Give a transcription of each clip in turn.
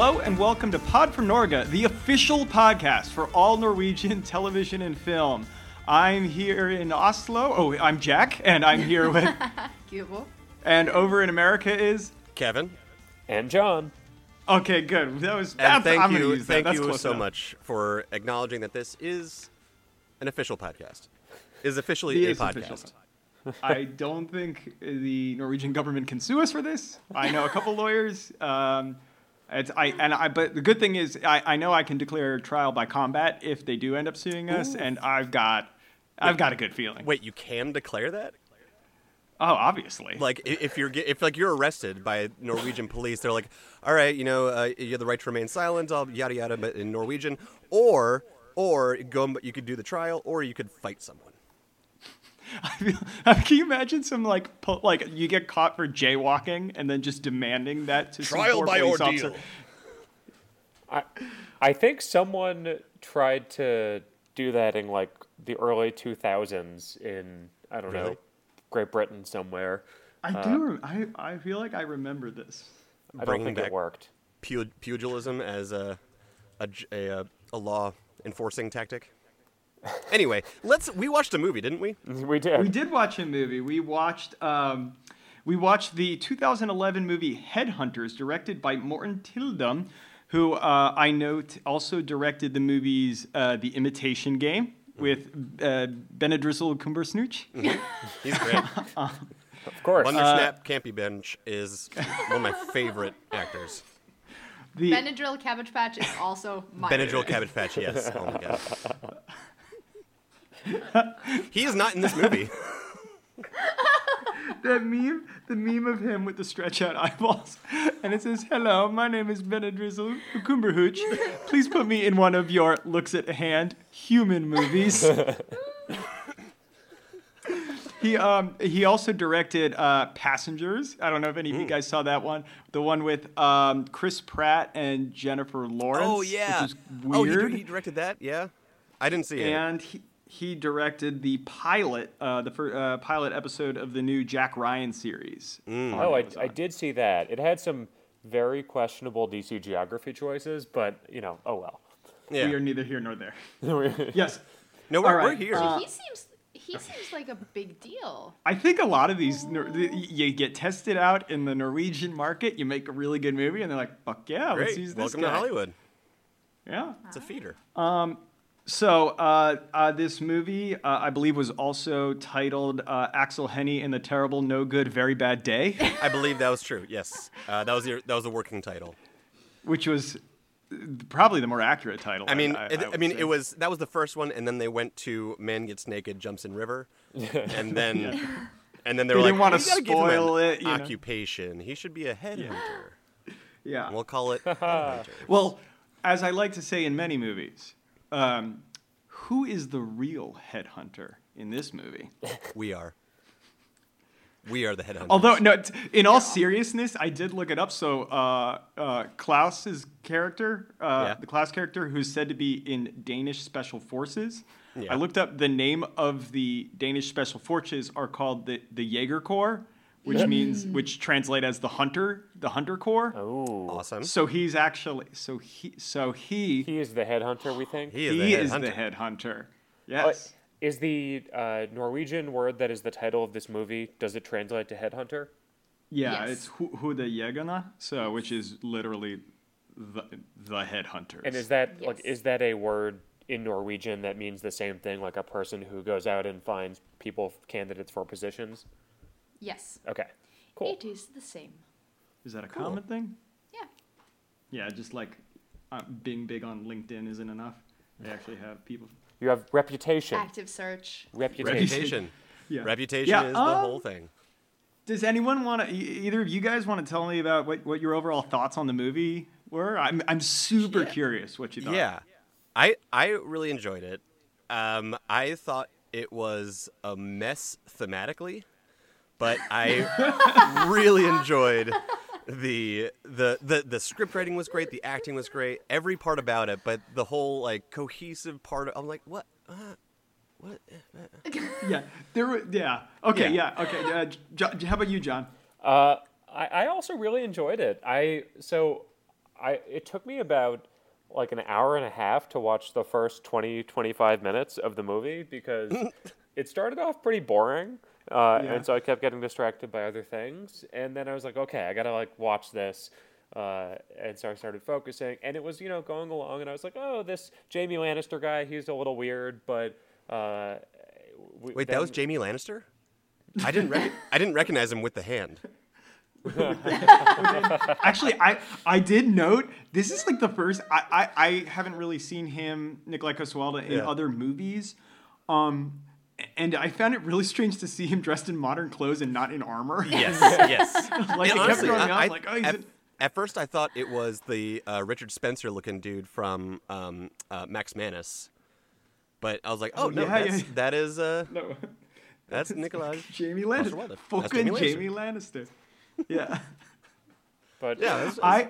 Hello and welcome to Pod from Norga, the official podcast for all Norwegian television and film. I'm here in Oslo. Oh, I'm Jack, and I'm here with. Guro. and over in America is. Kevin. And John. Okay, good. That was. And that's- thank I'm you, use that. thank That's you so enough. much for acknowledging that this is an official podcast. Is officially It a is podcast. I don't think the Norwegian government can sue us for this. I know a couple lawyers. Um, it's, I and I, but the good thing is, I, I know I can declare trial by combat if they do end up suing us, and I've got, I've got a good feeling. Wait, you can declare that? Oh, obviously. Like, if you're if like you're arrested by Norwegian police, they're like, "All right, you know, uh, you have the right to remain silent," all yada yada, but in Norwegian, or or go, you could do the trial, or you could fight someone. I feel, can you imagine some like po- like you get caught for jaywalking and then just demanding that to some Trial poor by police ordeal. officer? I I think someone tried to do that in like the early 2000s in I don't know Great Britain somewhere. I do. Rem- I I feel like I remember this. I don't think back it worked. pu- pugilism as a a, j- a, uh, a law enforcing tactic. Anyway, let's. We watched a movie, didn't we? We did. We did watch a movie. We watched um, we watched the 2011 movie Headhunters, directed by Morten Tyldum, who uh, I note also directed the movies uh, The Imitation Game with uh, Benedrizzle Cumbersnooch. He's great. Of course. Wondersnap Campy Bench is one of my favorite actors. The Benadryl Cabbage Patch is also my Benadryl Cabbage Patch, yes. Oh my god. he is not in this movie. that meme, the meme of him with the stretch out eyeballs, and it says, "Hello, my name is Benedrizzle Cumberhooch. Please put me in one of your looks at hand human movies." he um he also directed uh, Passengers. I don't know if any of you guys saw that one. The one with um, Chris Pratt and Jennifer Lawrence. Oh yeah. which is Oh, he, he directed that. Yeah, I didn't see it. and he, he directed the pilot, uh, the first, uh, pilot episode of the new Jack Ryan series. Mm. oh, I, I did see that. It had some very questionable DC geography choices, but you know, oh well. We are neither here nor there. yes, No, we're, All we're here. uh, He seems he seems like a big deal. I think a lot of these you get tested out in the Norwegian market. You make a really good movie, and they're like, "Fuck yeah, let's use this Welcome guy." to Hollywood. Yeah. It's a feeder. So uh, uh, this movie, uh, I believe, was also titled uh, Aksel Hennie and the Terrible, No Good, Very Bad Day, I believe that was true. Yes, uh, that was your, that was a working title. which was uh, probably the more accurate title. I mean, I, it, I, would mean, say. it was that was the first one, and then they went to Man Gets Naked, Jumps in River, and then and then they They were didn't like, wanna "We give him an spoil it, you know." occupation. He should be a headhunter. Yeah. And we'll call it. Well, as I like to say in many movies, um, who is the real headhunter in this movie? We are. We are the headhunters. Although, no, t- in all seriousness, I did look it up. So, uh, uh, Klaus's character, uh, Yeah. the Klaus character, who's said to be in Danish Special Forces, Yeah. I looked up the name of the Danish Special Forces are called the the Jaeger Corps, which means which translate as the hunter, the hunter corps. Oh, awesome. So he's actually so he so he he is the headhunter. We think. He is he the is headhunter. the headhunter. Uh, Yes. is the uh, Norwegian word that is the title of this movie? Does it translate to headhunter? Yeah, Yes. it's hu- Hodejegerne, so which is literally the the headhunters. And is that like is that a word in Norwegian that means the same thing, like a person who goes out and finds people candidates for positions? Yes, Okay, cool. it is the same. is that a common thing? Yeah. Yeah, just like uh, being big on LinkedIn isn't enough. They actually have people. You have reputation. Active search. Reputation. Reputation. Yeah. Reputation Yeah, is the um, whole thing. Does anyone want to? Either of you guys want to tell me about what, what your overall thoughts on the movie were? I'm I'm super Yeah. curious what you thought. Yeah, I I really enjoyed it. Um, I thought it was a mess thematically, but I really enjoyed the the the the script writing was great, the acting was great, every part about it. But the whole like cohesive part, Of, I'm like, what? Uh, what? yeah. There. Yeah. Okay. Yeah. Yeah. Okay. Uh, J- J- how about you, John? Uh, I, I also really enjoyed it. I so I it took me about like an hour and a half to watch the first 20 25 minutes of the movie because it started off pretty boring. Uh, Yeah. and so I kept getting distracted by other things, and then I was like, okay, I gotta like watch this, uh, and so I started focusing, and it was you know going along, and I was like, oh, this Jaime Lannister guy, he's a little weird, but uh, we, Wait, that was Jaime Lannister? I didn't rec- I didn't recognize him with the hand. Actually, I I did note this is like the first I I, I haven't really seen him Nikolai Coster-Waldau in Yeah. other movies, um, and I found it really strange to see him dressed in modern clothes and not in armor. Yes, yes. like it And kept honestly, I- off. I- like oh, he's at, in, at first I thought it was the uh, Richard Spencer looking dude from um, uh, Max Manus, but I was like, oh, Oh, no, yeah, that's, yeah. that is uh, no, that's Nikolai. Jaime Lannister, fucking Jaime Lannister. Jaime Lannister. Yeah. but Yeah, that's- I,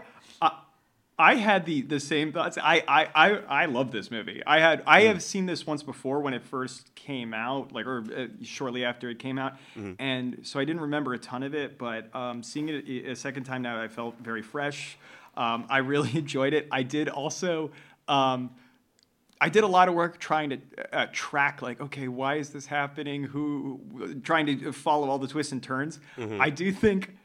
I had the the same thoughts. I I I, I love this movie. I had I have seen this once before when it first came out, like or uh, shortly after it came out, and so I didn't remember a ton of it. But um, seeing it a second time now, I felt very fresh. Um, I really enjoyed it. I did also. Um, I did a lot of work trying to uh, track, like, okay, why is this happening? Who, trying to follow all the twists and turns. I do think,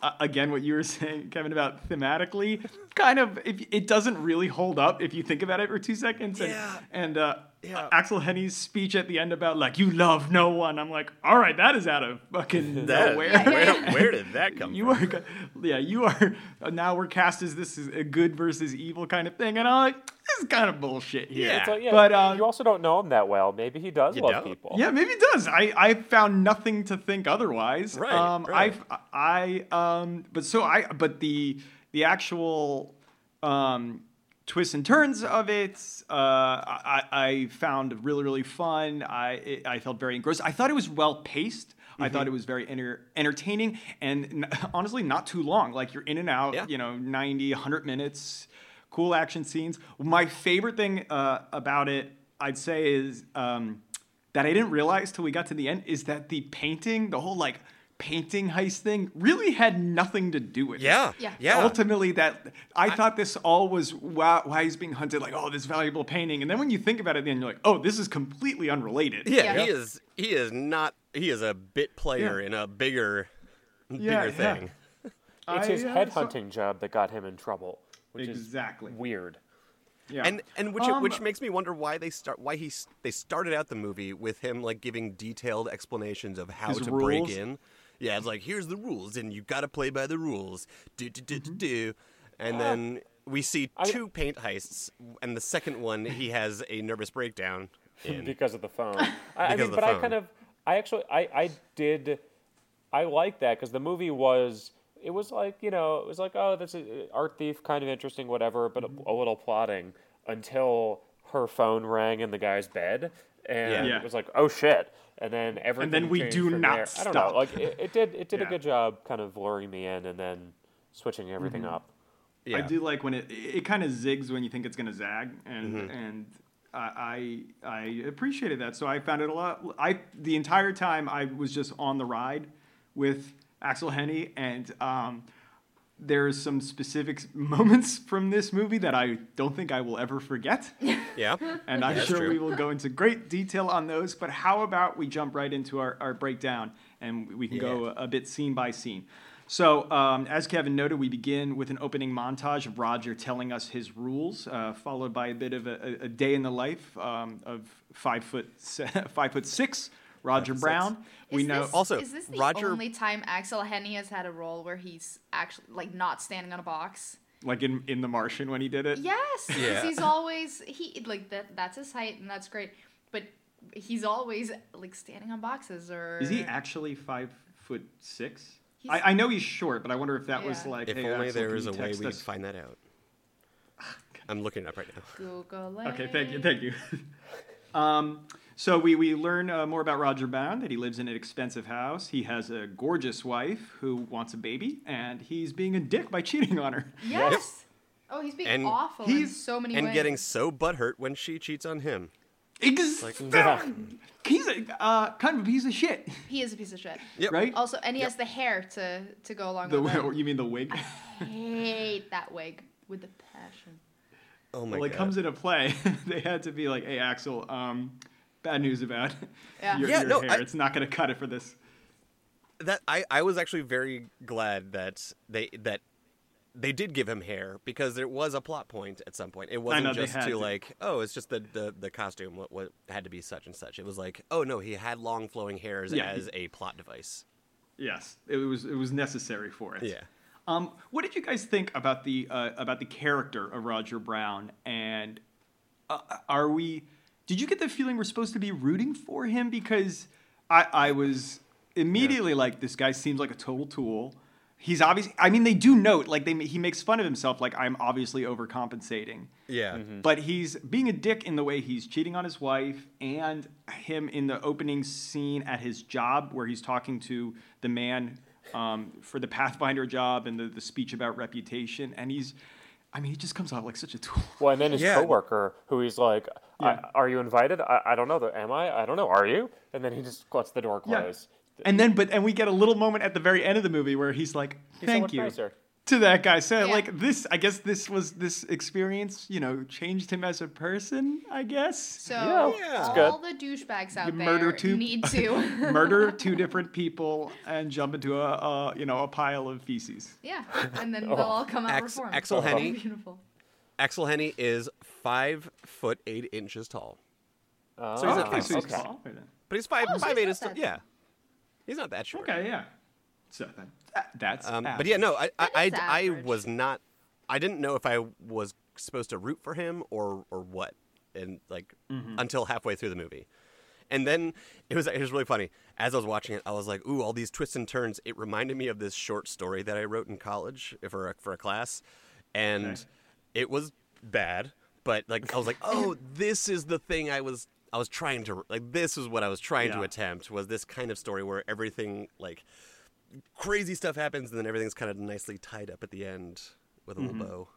uh, again, what you were saying, Kevin, about thematically, kind of, if, it doesn't really hold up if you think about it for two seconds. And, Yeah. and uh, Yeah. Aksel Hennie's speech at the end about, like, you love no one. I'm like, all right, that is out of fucking That- nowhere. where, where did that come You from? are, go- yeah, you are. Now we're cast as this is a good versus evil kind of thing, and I'm like, this is kind of bullshit here. Yeah. It's like, yeah, But, uh, you also don't know him that well. Maybe he does love don't. people. Yeah, maybe he does. I, I found nothing to think otherwise. Right, Um, right. I I um, but so I but the the actual um twists and turns of it, uh, I, I found really really fun. I it, I felt very engrossed. I thought it was well paced. I Mm-hmm. thought it was very enter- entertaining and n- honestly not too long. Like you're in and out, Yeah. you know, 90, 100 minutes, cool action scenes. My favorite thing uh, about it, I'd say, is um, that I didn't realize till we got to the end is that the painting, the whole like painting heist thing, really had nothing to do with Yeah, it. Yeah. yeah. Ultimately, that I, thought this all was why, why he's being hunted, like oh, this valuable painting, and then when you think about it, then you're like, oh, this is completely unrelated. Yeah, Yeah. he is. He is not. He is a bit player Yeah. in a bigger, Yeah, bigger yeah. thing. It's I, his uh, so- headhunting job that got him in trouble, which Exactly. is weird. Yeah. And and which Um, which makes me wonder why they start why he they started out the movie with him like giving detailed explanations of how to rules? break in. Yeah, it's like here's the rules and you got to play by the rules. Do do do do Mm-hmm. do. And then we see two paint heists, and the second one he has a nervous breakdown. In. because of the phone. I, I mean, but I kind of, I actually, I, I did, I like that because the movie was, it was like you know, it was like oh, that's a art thief, kind of interesting, whatever, but Mm-hmm. a, a little plotting until her phone rang in the guy's bed, and Yeah. Yeah. it was like oh shit, and then everything. And then we do not there. I don't know, like it, it did, it did Yeah. a good job, kind of luring me in, and then switching everything Mm-hmm. up. yeah. I do like when it it kind of zigs when you think it's gonna zag, and Mm-hmm. and I I I appreciated that. So I found it a lot. I the entire time I was just on the ride with Aksel Hennie, and um, there's some specific moments from this movie that I don't think I will ever forget. Yeah. And I'm That's sure true. we will go into great detail on those. But how about we jump right into our, our breakdown and we can go a, a bit scene by scene. So, um, as Kevin noted, we begin with an opening montage of Roger telling us his rules, uh, followed by a bit of a, a- a day in the life um, of five foot se- five foot six Roger foot six. Brown. we is know This, Also, is this the Roger- only time Aksel Hennie has had a role where he's actually like not standing on a box? like in, in The Martian when he did it. Yes, because Yeah. he's always he like that. That's his height, and that's great. But he's always like standing on boxes or. Is he actually five foot six? I, I know he's short, but I wonder if that was like. If hey, only Aksel, there was a way we'd us? find that out. I'm looking it up right now. Google Okay, thank you, thank you. um, so we, we learn uh, more about Roger Brown, that he lives in an expensive house. He has a gorgeous wife who wants a baby, and he's being a dick by cheating on her. Yes. Oh, he's being And awful in so many And ways. getting so butthurt when she cheats on him. Exactly. Yeah. He's a uh, kind of a piece of shit, He is a piece of shit. Yep. right? Also, and he has the hair to to go along The, with it. you mean the wig? I hate that wig with a passion. Oh my god. well, it comes into play. they had to be like, "Hey, Aksel, um, bad news about Yeah. your, Yeah, your no, hair. I- it's not going to cut it for this." that I, I was actually very glad that they that they did give him hair because there was a plot point at some point. It wasn't know, just to, to. like oh it's just the, the, the costume what, what had to be such and such. It was like oh no he had long flowing hairs Yeah, as he- a plot device. Yes, it was it was necessary for it. Yeah. Um, what did you guys think about the uh, about the character of Roger Brown? And uh, are we? Did you get the feeling we're supposed to be rooting for him? Because I I was immediately like, this guy seems like a total tool. He's obviously. I mean, they do note like they he makes fun of himself, like I'm obviously overcompensating. Yeah. But he's being a dick in the way he's cheating on his wife, and him in the opening scene at his job where he's talking to the man um, for the Pathfinder job and the, the speech about reputation. And he's, I mean, he just comes off like such a tool. Well, and then his Yeah. coworker, who he's like, Yeah. I, "Are you invited? I, I don't know. Am I? I don't know. Are you?" And then he just lets the door close. Yeah. And then, but and we get a little moment at the very end of the movie where he's like, He's so "Thank much you." nicer. To that guy, so Yeah. like this, I guess this was this experience, you know, changed him as a person. I guess So Yeah, Yeah. it's all the douchebags out You there murder two- need to. murder two different people and jump into a, a you know a pile of feces. yeah, and then Oh. they'll all come out Ax- reformed. Aksel Hennie. Beautiful. Aksel Hennie is five foot eight inches tall, Oh, So he's a- okay, so he's okay. taller then. but he's five Oh, so five he's eight is still, yeah. He's not that short. Okay, yeah. So that, that- that's Um, but yeah, no, I I, I, I was not. I didn't know if I was supposed to root for him or or what, and like Mm-hmm. until halfway through the movie, and then it was it was really funny. As I was watching it, I was like, "Ooh, all these twists and turns." It reminded me of this short story that I wrote in college for a, for a class, and Okay. it was bad. But like, I was like, "Oh, this is the thing I was." I was trying to like this is what I was trying to attempt was this kind of story where everything like crazy stuff happens and then everything's kind of nicely tied up at the end with a Mm-hmm. little bow.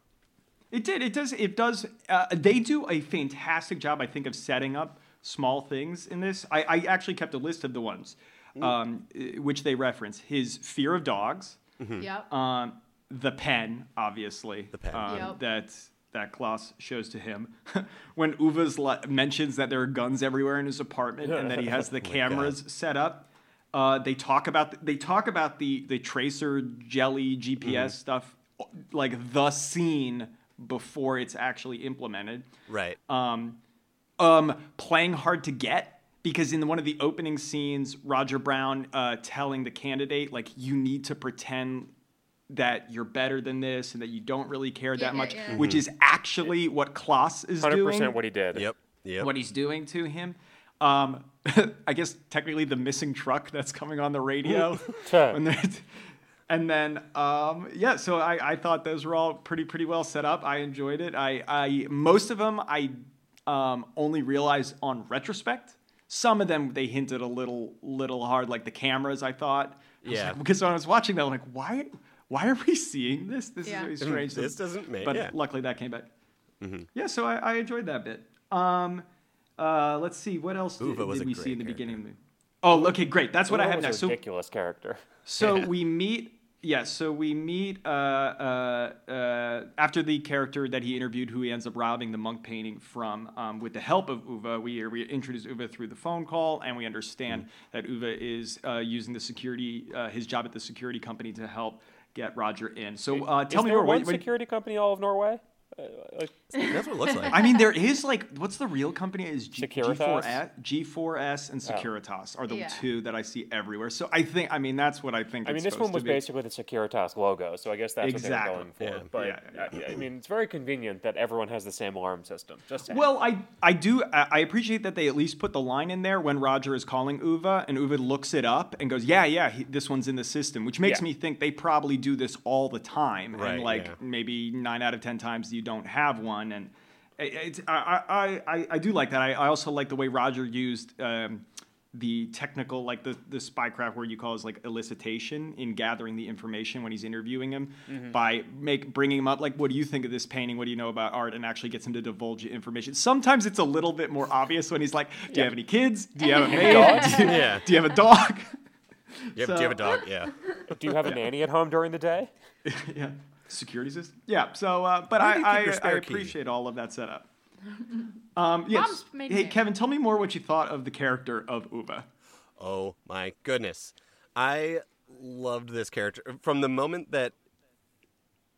It did. It does. It does. Uh, they do a fantastic job, I think, of setting up small things in this. I, I actually kept a list of the ones um, eh, which they reference. His fear of dogs, Yep. um, the pen, obviously, The pen. um, Yep. that that Klaus shows to him when Ove's mentions that there are guns everywhere in his apartment and that he has the Oh God. cameras set up. Uh, they talk about they talk about the the tracer jelly GPS Mm-hmm. stuff, like the scene before it's actually implemented. Right. Um, um, playing hard to get because in one of the opening scenes, Roger Brown uh, telling the candidate like you need to pretend that you're better than this and that you don't really care Yeah, that yeah, much, yeah. which is actually what Klaus is Hundred doing. percent what he did. yep. Yep. what he's doing to him. Um, I guess technically the missing truck that's coming on the radio. when and then um, yeah, so I, I thought those were all pretty pretty well set up. I enjoyed it. I, I most of them I um, only realized on retrospect. Some of them they hinted a little little hard, like the cameras. I thought. I Yeah. like- because when I was watching that, I'm like, why why are we seeing this? This Yeah. is very strange. This doesn't make- But yeah. luckily that came back. Yeah, so I, I enjoyed that bit. Um, uh, let's see, what else did, Uwe did we see in the character. beginning of the movie? Oh, okay, great. That's what I have was now. a So, ridiculous character. so we meet. Yeah, so we meet uh, uh, uh, after the character that he interviewed, who he ends up robbing the Munch painting from, um, with the help of Ove. We we introduce Ove through the phone call, and we understand that Ove is uh, using the security, uh, his job at the security company, to help get Roger in. So uh, tell Is me more. one security company all of Norway? Like, That's what it looks like. I mean, there is like, what's the real company? Is G- Securitas? G4S, G4S and oh. Securitas are the Yeah. two that I see everywhere. So I think, I mean, that's what I think. I mean, it's this one was basically the Securitas logo, so I guess that's Exactly. what they were going Yeah. for. But Yeah, I, I mean, it's very convenient that everyone has the same alarm system. Just saying. Well, I I do I I appreciate that they at least put the line in there when Roger is calling Ove and Ove looks it up and goes, yeah, yeah, he, this one's in the system, which makes Yeah. me think they probably do this all the time, Right, and like yeah. maybe nine out of ten times you don't have one, and it's I I, I, I do like that. I, I also like the way Roger used. Um, the technical, like the the spycraft word you call is like elicitation in gathering the information when he's interviewing him by make bringing him up like, what do you think of this painting? What do you know about art? And actually gets him to divulge information. Sometimes it's a little bit more obvious when he's like, do you have any kids? Do you have a maid? Do, you, Yeah. do you have a dog? You have, do you have a dog? Yeah. Do you have a nanny at home during the day? yeah. Security system. Yeah. So, uh, but Where do you I, your I, I spare key? appreciate all of that setup. Um, yes. Mom's made Hey, me- Kevin, tell me more what you thought of the character of Ove. Oh my goodness. I loved this character from the moment that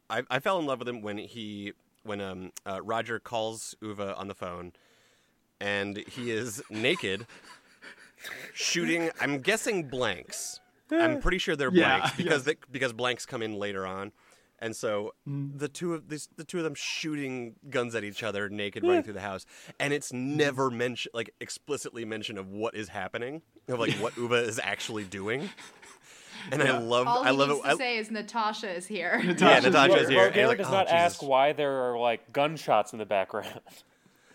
I, I fell in love with him when he when um uh, Roger calls Ove on the phone and he is naked shooting I'm guessing blanks. I'm pretty sure they're Yeah, blanks because yes. they, because blanks come in later on. And so Mm. the two of these, the two of them shooting guns at each other, naked, running through the house, and it's never mentioned, like explicitly mentioned of what is happening, of like what Ove is actually doing. And I love, All I love needs it. to I- say is Natasha is here. yeah, Natasha's Natasha's here. here. and like, does "Oh, not ask why there are like gunshots in the background.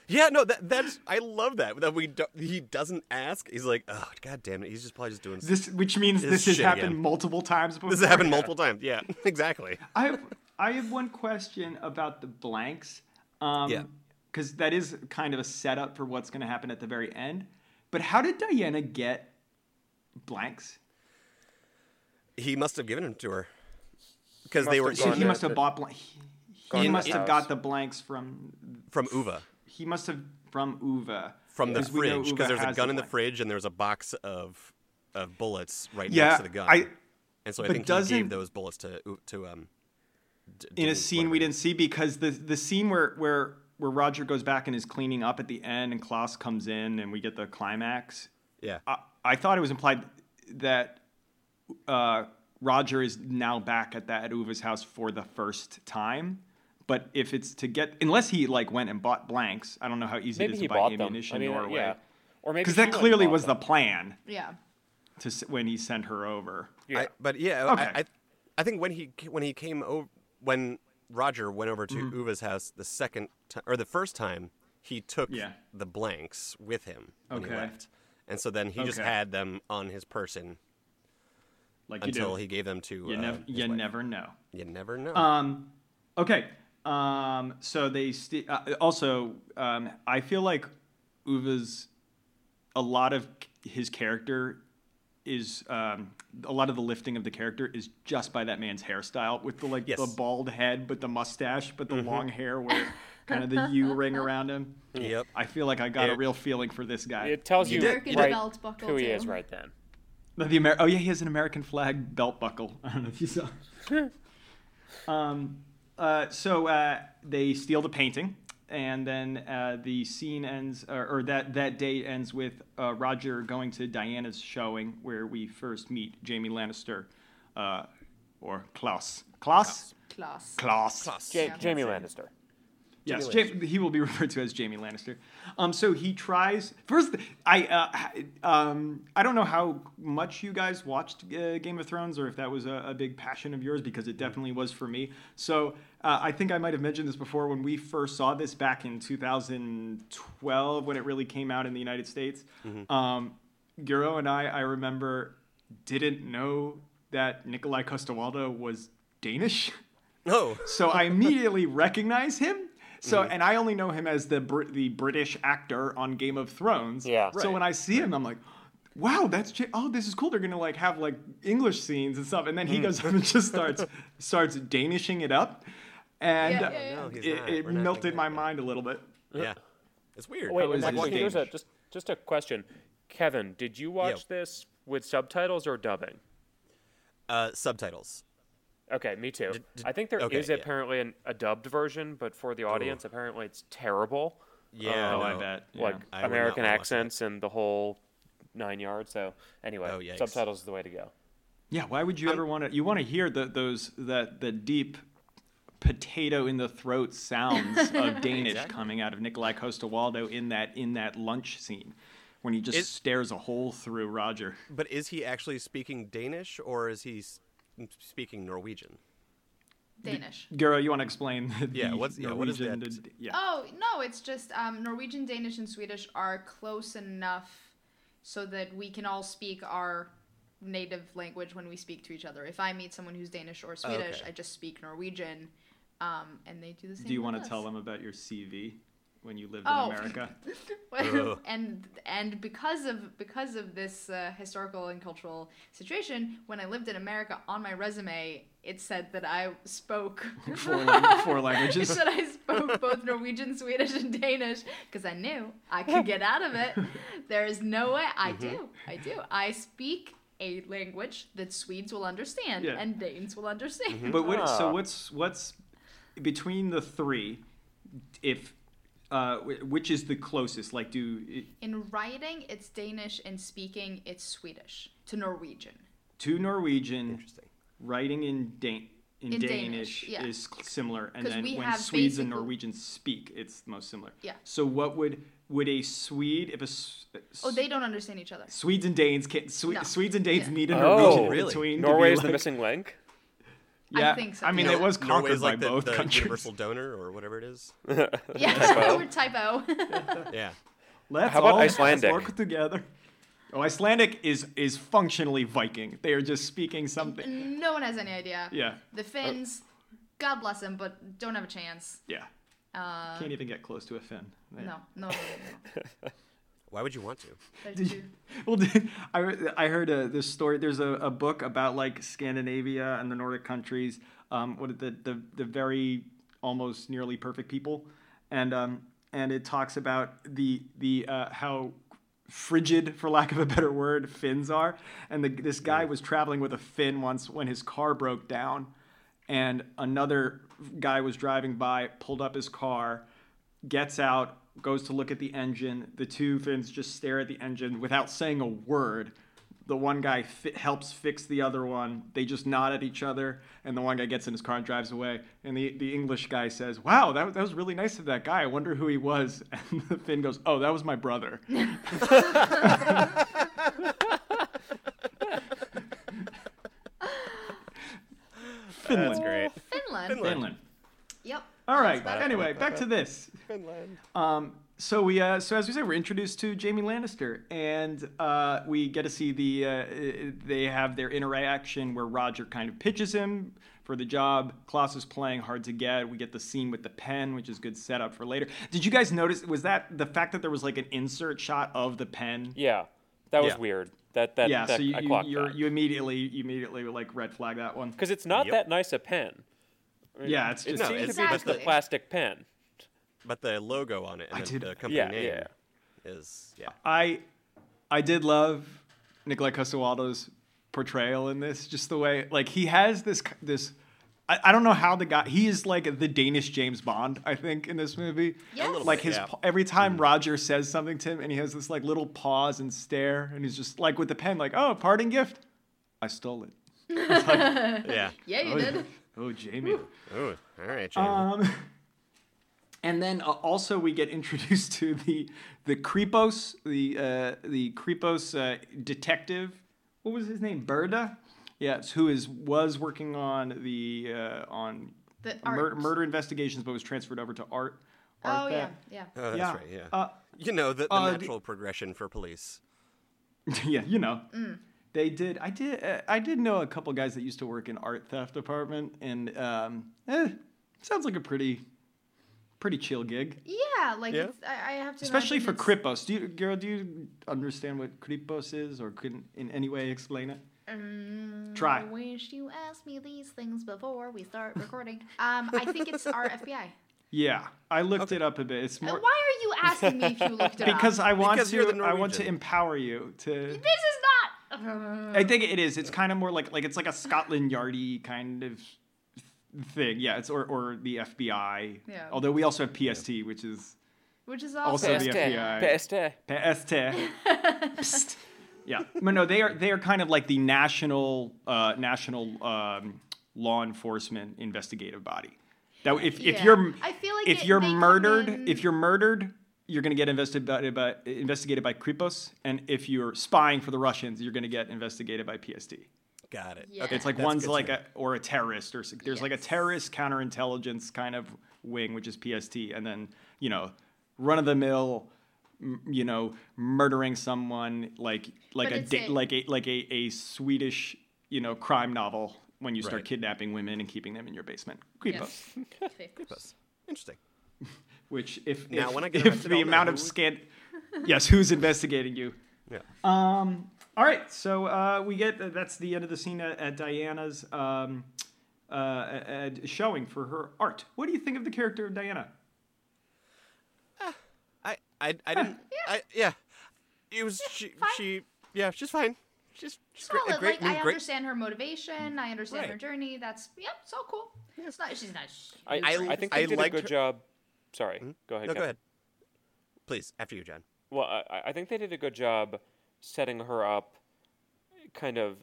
Yeah, no, that that's I love that that we do, he doesn't ask. He's like, oh god damn it, he's just probably just doing. This, which means This this, has happened again. multiple times before. this has happened multiple times. Yeah, exactly. I have, I have one question about the blanks. Um, Yeah. Because that is kind of a setup for what's going to happen at the very end. But how did Diana get blanks? He must have given them to her because Must they have were So gone he must have bought blanks. He, he must have got the blanks from. from Ove. He must have from Ove. from the fridge because there's a gun in the fridge and there's a box of of bullets right Yeah, next to the gun. I- and so I think he gave those bullets to to um d- in a scene whatever. we didn't see because the the scene where where where Roger goes back and is cleaning up at the end and Klaus comes in and we get the climax. Yeah. I, I thought it was implied that uh, Roger is now back at that at Ove's house for the first time. But if it's to get, unless he like went and bought blanks, I don't know how easy Maybe it is he to buy bought them. ammunition I mean, uh, Norway. yeah. Or maybe Because that went clearly bought was them. the plan Yeah. to s- when he sent her over. Yeah. I, but yeah, Okay. I, I I think when he when he came over when Roger went over to Mm-hmm. Ove's house the second time or the first time, he took Yeah. the blanks with him when he Okay. left, and so then he just Okay. had them on his person Like you until do. he gave them to. you, uh, nev- his you wife. never know. You never know. Um, okay. Um, so they st- uh, also, um, I feel like Ove's a lot of his character is um, a lot of the lifting of the character is just by that man's hairstyle with the like Yes. the bald head but the mustache but the long hair with kind of the U ring around him. yep. I feel like I got a real feeling for this guy. It tells you, did- American right belt buckle, who he too. is right then. No, the Amer- oh yeah, he has an American flag belt buckle. I don't know if you saw. um, uh, so uh, they steal the painting, and then uh, the scene ends, or, or that that day ends with uh, Roger going to Diana's showing, where we first meet Jaime Lannister, uh, or Klaus. Klaus. Class. Klaus. Klaus. Ja- Yeah. Jaime Lannister. Yes, Jaime he will be referred to as Jaime Lannister. Um, so he tries first. I uh, um, I don't know how much you guys watched uh, Game of Thrones, or if that was a, a big passion of yours, because it definitely was for me. So uh, I think I might have mentioned this before when we first saw this back in 2012 when it really came out in the United States. Um, Guro and I, I remember, didn't know that Nikolai Coster-Waldau was Danish. No. So I immediately recognize him. So Mm-hmm. and I only know him as the Br- the British actor on Game of Thrones. Yeah. So Right. when I see him, I'm like, wow, that's J- oh, this is cool. They're gonna like have like English scenes and stuff. And then he goes up and just starts starts Danishing it up, and Yeah, yeah, yeah. No, he's it, not. it We're not melted my that. mind a little bit. yeah. It's weird. Wait, How is actually, his here's a just just a question, Kevin. Did you watch this with subtitles or dubbing? Uh, subtitles. Okay, me too. did- I think there is okay, yeah. apparently an, a dubbed version, but for the audience, apparently it's terrible. Yeah. oh, I um, bet. Yeah. Like I American accents and the whole nine yards. So anyway, Oh, subtitles is the way to go. Yeah, why would you um, ever want to? You want to hear the, those that the deep potato in the throat sounds of Danish Exactly. coming out of Nikolai Coster-Waldau in that in that lunch scene when he just It- stares a hole through Roger. But is he actually speaking Danish or is he s- speaking Norwegian? Danish. Guro, you want to explain? The Yeah, what's- yeah, what is Norwegian that? to- yeah. Oh no, it's just um, Norwegian, Danish, and Swedish are close enough so that we can all speak our native language when we speak to each other. If I meet someone who's Danish or Swedish, Okay. I just speak Norwegian, um, and they do the same. Do you want want to tell them about your CV when you lived Oh. in America? And and because of because of this uh, historical and cultural situation, when I lived in America, on my resume it said that I spoke Four, lang- four it languages. said I spoke both Norwegian, Swedish, and Danish because I knew I could get out of it. There is no way I Mm-hmm. do. I do. I speak a language that Swedes will understand Yeah. and Danes will understand. But what, so Ah. what's what's between the three? If uh, which is the closest? Like, do In writing, it's Danish. In speaking, it's Swedish to Norwegian. to Norwegian Interesting. writing in Dan- in, In Danish, Danish, yeah. is similar, and then when have Swedes and Norwegians speak, it's most similar. Yeah. So what would would a Swede if a S- Oh, they don't understand each other. Swedes and Danes can Swe- No. Swedes and Danes Yeah. need a Oh, Norwegian really? between. to Norway be is the missing link. Yeah, I think so, I mean, yeah. it was conquered Norway's like by the, both the countries. universal donor or whatever it is. Yeah, Typo. we're typo. Yeah. Let's How about all Icelandic? work together. Oh, Icelandic is is functionally Viking. They are just speaking something. no one has any idea. Yeah, The Finns, God bless them, but don't have a chance. yeah. Uh, Can't even get close to a Finn. They- no, no, no, no. No. Why would you want to? Did you- Well, did, I I heard uh, this story. There's a, a book about like Scandinavia and the Nordic countries. Um, what the the the very almost nearly perfect people, and um and it talks about the the uh, how frigid, for lack of a better word, Finns are. And the, this guy was traveling with a Finn once when his car broke down, and another guy was driving by, pulled up his car, gets out, goes to look at the engine. The two Finns just stare at the engine without saying a word. The one guy fi- helps fix the other one. They just nod at each other, and the one guy gets in his car and drives away. And the, the English guy says, Wow, that, that was really nice of that guy. I wonder who he was. And the Finn goes, Oh, that was my brother. Finland. That's great. Finland. Finland. Finland. Yep. All right. Anyway, back to this. Finland. Um, so we, uh, so as we said, we're introduced to Jaime Lannister, and uh, we get to see the. Uh, they have their interaction where Roger kind of pitches him for the job. Klaus is playing hard to get. We get the scene with the pen, which is good setup for later. Did you guys notice? Was that the fact that there was like an insert shot of the pen? Yeah, that was Yeah. weird. That that, yeah. that so you I you, you're, that. you immediately you immediately like red flag that one. Because it's not Yep. that nice a pen. I mean, Yeah, it's it just- No, seems it's- to be but just a the- plastic pen. But the logo on it and I the, did- the company Yeah, name yeah. is yeah. I I did love Nikolai Coster-Waldau's portrayal in this. Just the way like he has this this. I, I don't know how the guy he is like the Danish James Bond. I think in this movie. Yes. Like bit, his yeah. every time Roger says something to him, and he has this like little pause and stare, and he's just like with the pen, like, "Oh, parting gift, I stole it." Yeah. Yeah, you oh, did. Oh, Jaime. Oh, all right, Jaime. Um, and then uh, also we get introduced to the the Kripos, the uh, the Kripos uh, detective. What was his name? Brede. Yes, who is was working on the uh, on The mur- murder investigations, but was transferred over to art. Oh art yeah, that- yeah. oh, that's yeah. right. Yeah. Uh, you know the, the uh, the- natural progression for police. yeah, you know. Mm. They did. I did. Uh, I did know a couple guys that used to work in art theft department, and um, eh, sounds like a pretty, pretty chill gig. Yeah, like Yeah. It's, I, I have to. Especially for imagine Kripos. Do you, girl, do you understand what Kripos is, or could in any way explain it? it's- Mm, Try. I wish you asked me these things before we start recording. um, I think it's our FBI. Yeah, I looked it up a bit. It's Uh, more why are you asking me if you looked it because up? I want Because to. you're the I want to empower you to. This is not. Uh, I think it is. It's kind of more like like it's like a Scotland Yardy kind of thing. Yeah, it's or or the FBI. Yeah. Although we also have PST, which is which is Also also. the FBI. Peste. PST. Psst. Yeah, but no, they are they are kind of like the national uh, national um, law enforcement investigative body. That if, if you're I feel like if it- you're murdered in- if you're murdered you're going to get investigated by, investigated by Kripos, and if you're spying for the Russians, you're going to get investigated by PST. Got it. Yeah. Okay, It's like that's one's like a or a terrorist or s- there's like a terrorist counterintelligence kind of wing, which is PST, and then you know run of the mill m- you know, murdering someone like like a it's da- a- like a like a, a Swedish you know crime novel when you start Right. kidnapping women and keeping them in your basement. Creepos. Yes. Creepos. Interesting. Which if Now, if, when I get if the amount of who- scan, yes, who's investigating you? Yeah. Um. All right. So uh, we get that's the end of the scene at, at Diana's um, uh, at showing for her art. What do you think of the character of Diana? I I, I didn't. I yeah. It was she fine. she yeah she's fine. She's she's great. Solid. great, like I understand her motivation. I understand her journey. That's yep, so cool. It's not. She's nice. I, I- I, think I they did a good her- job. Sorry, go ahead. No, go ahead. Please, after you, John. Well, I, I think they did a good job setting her up. Kind of,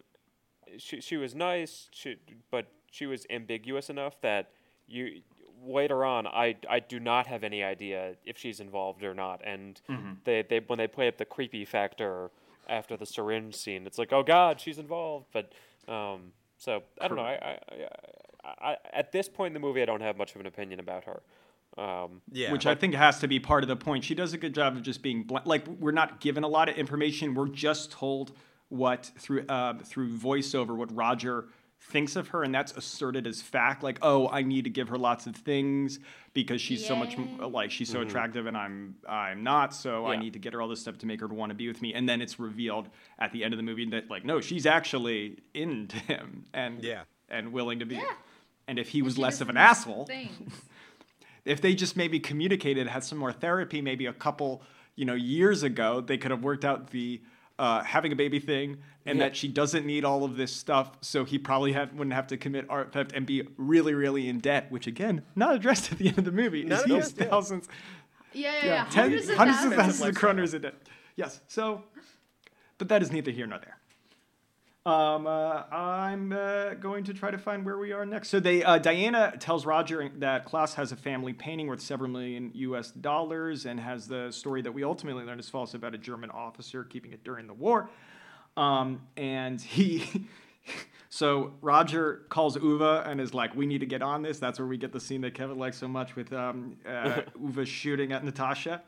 she she was nice, she, but she was ambiguous enough that you later on, I I do not have any idea if she's involved or not. And they they when they play up the creepy factor after the syringe scene, it's like, oh God, she's involved. But um, so I don't know. I, I, I, I at this point in the movie, I don't have much of an opinion about her. Um, Yeah. Which I think has to be part of the point. She does a good job of just being bl- like we're not given a lot of information. We're just told what through uh, through voiceover what Roger thinks of her, and that's asserted as fact. Like, oh, I need to give her lots of things because she's so much like she's so attractive, and I'm I'm not. So I need to get her all this stuff to make her want to be with me. And then it's revealed at the end of the movie that like no, she's actually into him and Yeah. and willing to be. Yeah. And if he was less of an asshole, Things. If they just maybe communicated, had some more therapy, maybe a couple, you know, years ago, they could have worked out the uh, having a baby thing, and Yeah. that she doesn't need all of this stuff, so he probably had, wouldn't have to commit art theft and be really, really in debt. Which again, not addressed at the end of the movie. Not is he is addressed, thousands, Yeah, yeah, yeah, yeah. ten- Hundreds of hundreds of thousands. thousands of lifestyle. kroners in debt. Yes, so, but that is neither here nor there. Um, uh, I'm uh, going to try to find where we are next. So they, uh, Diana tells Roger that Klaus has a family painting worth several million U.S. dollars, and has the story that we ultimately learned is false about a German officer keeping it during the war. Um, and he, so Roger calls Ove and is like, "We need to get on this." That's where we get the scene that Kevin likes so much with um, uh, Ove shooting at Natasha.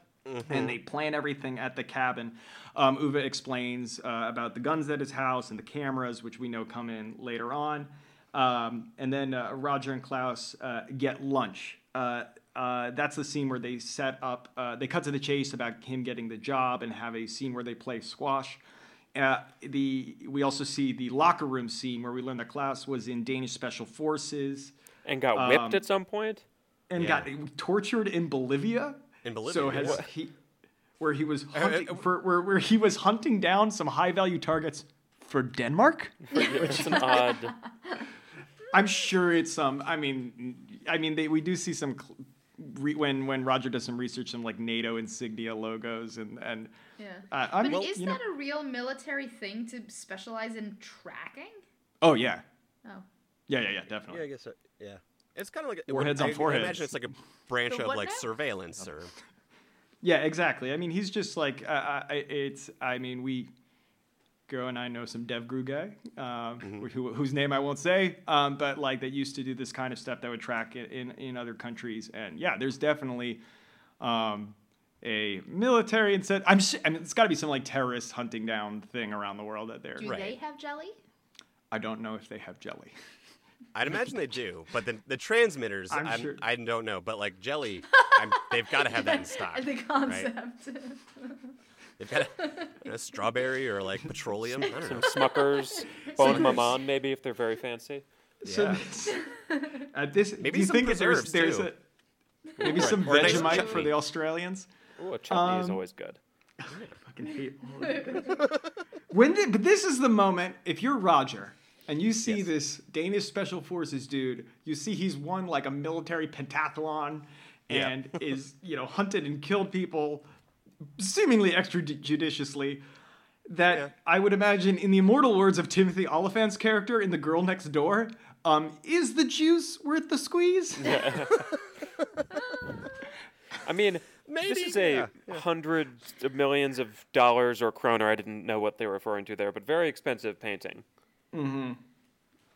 And they plan everything at the cabin. Um, Ove explains uh, about the guns at his house and the cameras, which we know come in later on. Um, and then uh, Roger and Klaus uh, get lunch. Uh, uh, that's the scene where they set up, uh, they cut to the chase about him getting the job and have a scene where they play squash. Uh, the we also see the locker room scene where we learn that Klaus was in Danish Special Forces and got whipped Um, at some point. and Yeah. got tortured in Bolivia. In Bolivia, So has yeah. he, where he was uh, hunting uh, for where, where he was hunting down some high value targets for Denmark. It's an odd. I'm sure it's some. I mean, I mean, they, we do see some cl- re, when when Roger does some research, some like NATO insignia logos and and Yeah. uh, I But mean, is you know- that a real military thing to specialize in tracking? oh yeah, Oh. yeah, yeah, yeah, definitely. Yeah. I guess so. Yeah. It's kind of like a, Warheads I, on I foreheads. imagine it's like a branch of like now? surveillance or Yeah, exactly. I mean, he's just like uh, I, it's. I mean, we, Go and I know some DevGru guy, um, who, whose name I won't say, um, but like that used to do this kind of stuff that would track it in in other countries. And yeah, there's definitely um, a military instead. I'm. s- I mean, it's got to be some like terrorist hunting down thing around the world that they're. Right. Do Right. they have jelly? I don't know if they have jelly. I'd imagine they do, but the the transmitters, I'm I'm sure- I don't know. But like jelly, I'm, they've got to have that in stock. the right? concept. They've got a, a strawberry or like petroleum. I don't know. Smuckers, Bon Maman, maybe if they're very fancy. So Yeah. this, at this, Maybe do you some think that there's, there's too. a maybe some Or a nice Vegemite for the Australians? Ooh, a chutney is Um, always good. I fucking hate all of it. when the, but this is the moment if you're Roger and you see Yes. this Danish special forces dude, you see he's won like a military pentathlon Yeah. and is you know hunted and killed people seemingly extrajudiciously. That Yeah. I would imagine, in the immortal words of Timothy Olyphant's character in The Girl Next Door, um, is the juice worth the squeeze? I mean, Maybe, this is a yeah, yeah. hundreds of millions of dollars or kroner. I didn't know what they were referring to there, but very expensive painting. Mm-hmm.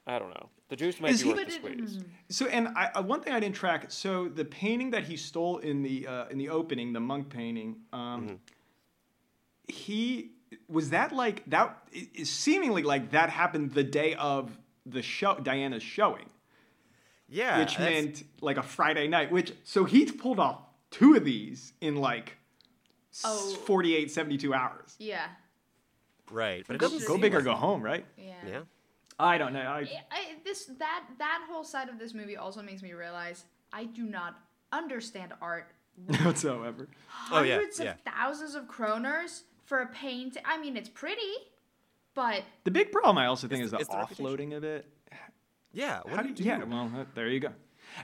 I don't know. The juice might Is be he- worth the But it- squeeze. So, and I, uh, one thing I didn't track. So, the painting that he stole in the uh, in the opening, the Munch painting, um, he was that like that seemingly like that happened the day of the show Diana's showing, Yeah, which meant like a Friday night. Which so he pulled off two of these in like s- Oh. 48, 72 hours. Yeah. right, but it Go, doesn't go seem big or go home, right? Yeah. Yeah, I don't know. I, I, I, this that that whole side of this movie also makes me realize I do not understand art. whatsoever. Oh, yeah, Hundreds yeah. of thousands of kroners for a painting. I mean, it's pretty, but The big problem I also think It's is the- the it's the reputation. offloading of it. yeah. What How do you do do? yeah, well, uh, there you go.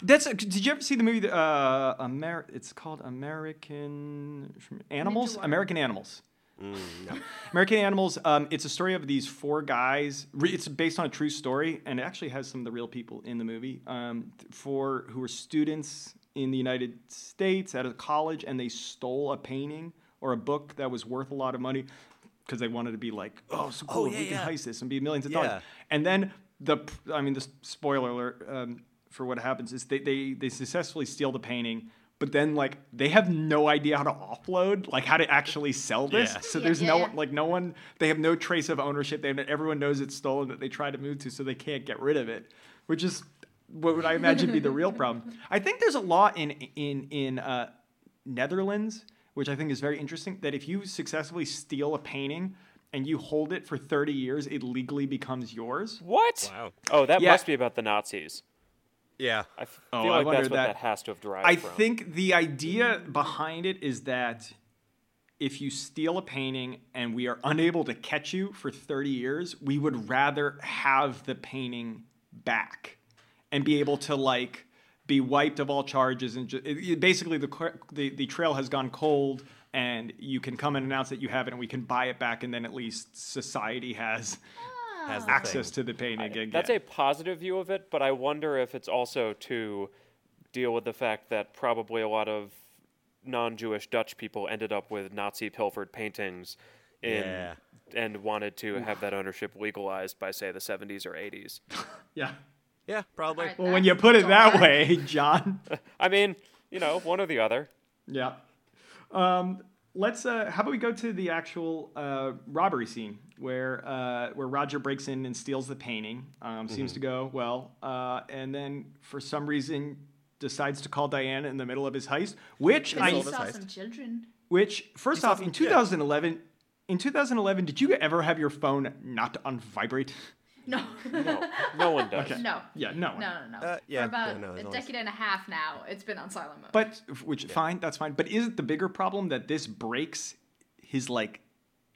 That's. did you ever see the movie? Uh, Amer- It's called American Animals. Water. American Animals. Mm, no. American Animals. Um, it's a story of these four guys. Re- It's based on a true story, and it actually has some of the real people in the movie. Um, th- four who were students in the United States at a college, and they stole a painting or a book that was worth a lot of money because they wanted to be like, oh, so cool, Oh, yeah, we can yeah. heist this and be millions of Yeah. dollars. And then the, I mean, the spoiler alert um, for what happens is they, they they successfully steal the painting. But then, like, they have no idea how to offload, like, how to actually sell this. Yeah. So Yeah, there's yeah, no yeah. like no one they have no trace of ownership they have, everyone knows it's stolen that they try to move to so they can't get rid of it which is what would i imagine be the real problem i think there's a law in in in uh, netherlands which i think is very interesting that if you successfully steal a painting and you hold it for 30 years it legally becomes yours What? Wow. Oh, that Yeah. must be about the Nazis. Yeah. I f- Oh, feel I like that's what that- that has to have derived I from. think the idea behind it is that if you steal a painting and we are unable to catch you for 30 years, we would rather have the painting back and be able to like be wiped of all charges and ju- it- it- basically the, the the trail has gone cold and you can come and announce that you have it and we can buy it back and then at least society has Has the access thing. to the painting again. That's a positive view of it, but I wonder if it's also to deal with the fact that probably a lot of non-Jewish Dutch people ended up with Nazi pilfered paintings in Yeah. and wanted to have that ownership legalized by say the 70s or 80s. yeah. Yeah, probably. Alright. Well, when you put it that alright. way, John. I mean, you know, one or the other. Yeah. Um, let's. Uh, how about we go to the actual uh, robbery scene where uh, where Roger breaks in and steals the painting. Um, Seems to go well, uh, and then for some reason decides to call Diana in the middle of his heist. Which I saw heist. some children. which first saw off in yeah. 2011. In 2011, did you ever have your phone not on vibrate? No. No, no one does. Okay. no. Yeah, no. one. No, no, no. Uh, yeah, For about yeah, no, a always- decade and a half now, it's been on silent mode. But which fine, that's fine. But is it the bigger problem that this breaks his like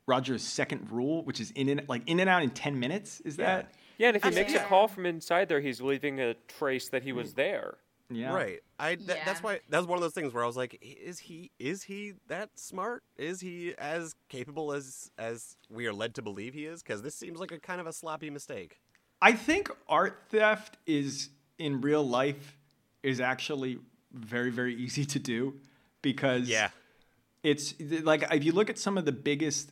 Roger's second rule, which is in and like in and out in ten minutes? Is that Yeah, and if he I makes see. a call from inside there, he's leaving a trace that he was hmm. there. yeah? Right. I th- that's why that was one of those things where I was like, is he is he that smart? Is he as capable as as we are led to believe he is? Because this seems like a kind of a sloppy mistake. I think art theft is in real life is actually very very easy to do because Yeah. it's like if you look at some of the biggest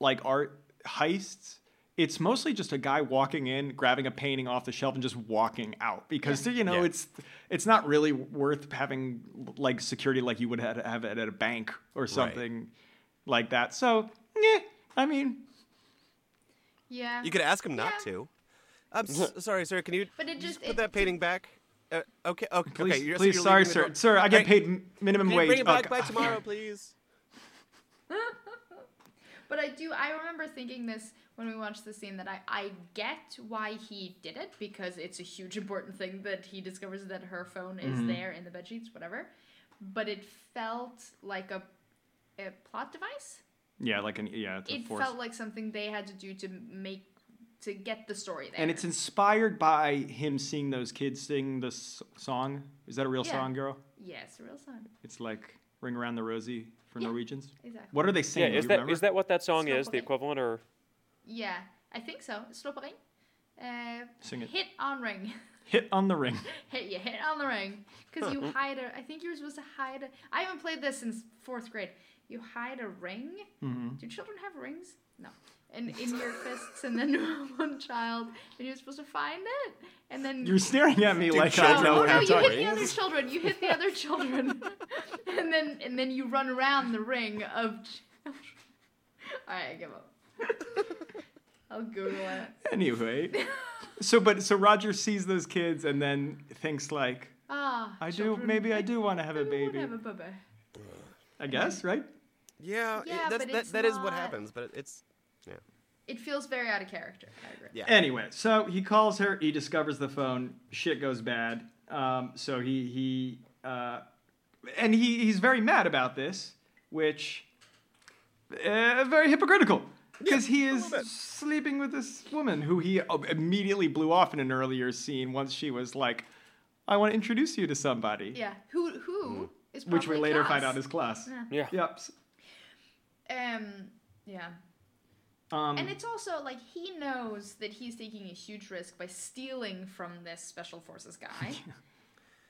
like art heists it's mostly just a guy walking in grabbing a painting off the shelf and just walking out because you know Yeah. it's it's not really worth having like security like you would have, have it at a bank or something like that so yeah i mean yeah. You could ask him not Yeah. to. I'm s- sorry, sir. Can you But it just just- put it- that painting back? Uh, okay. Okay. please, okay. You're, so please you're sorry sir sir i get paid m- minimum Can you wage bring it back Okay. by tomorrow, please? But I do. I remember thinking this when we watched the scene that I I get why he did it because it's a huge important thing that he discovers that her phone is Mm-hmm. there in the bed sheets, whatever. But it felt like a a plot device. yeah like an yeah It force felt like something they had to do to make to get the story there. and it's inspired by him seeing those kids sing the s- song is that a real Yeah. song girl yes, a real song. It's like "Ring Around the Rosie" for Yeah. Norwegians. Exactly. What are they Yeah, saying? Do is you that remember? is that what that song is? The equivalent, or Yeah, I think so. Slå på ring. Uh, Sing it. Hit on ring. hit on the ring? hit you hit on the ring because you hide a. I think you were supposed to hide a. I haven't played this since fourth grade. You hide a ring. Mm-hmm. Do children have rings? No. And in your fists, and then one child, and you're supposed to find it, and then. You're staring at me Do like I children know no, what no, I'm you talking. hit the other children. You hit the other children, and then and then you run around the ring of children. Alright, I give up. I'll Google it. Anyway, so but so Roger sees those kids and then thinks like, Ah. I do maybe I do want to have a maybe I wanna baby. have a baby. I guess right. Yeah, it- Yeah, that's, but that, it's that is what happens, but it's yeah. It feels very out of character. I agree. Yeah. Anyway, so he calls her. He discovers the phone. Shit goes bad. Um, so he he uh, and he he's very mad about this, which uh, very hypocritical because he is sleeping with this woman who he immediately blew off in an earlier scene once she was like, "I want to introduce you to somebody," Yeah. Who who is which we later Klaus. find out is class. Yeah. Yeah. Yep. Um. Yeah. Um, And it's also like he knows that he's taking a huge risk by stealing from this special forces guy.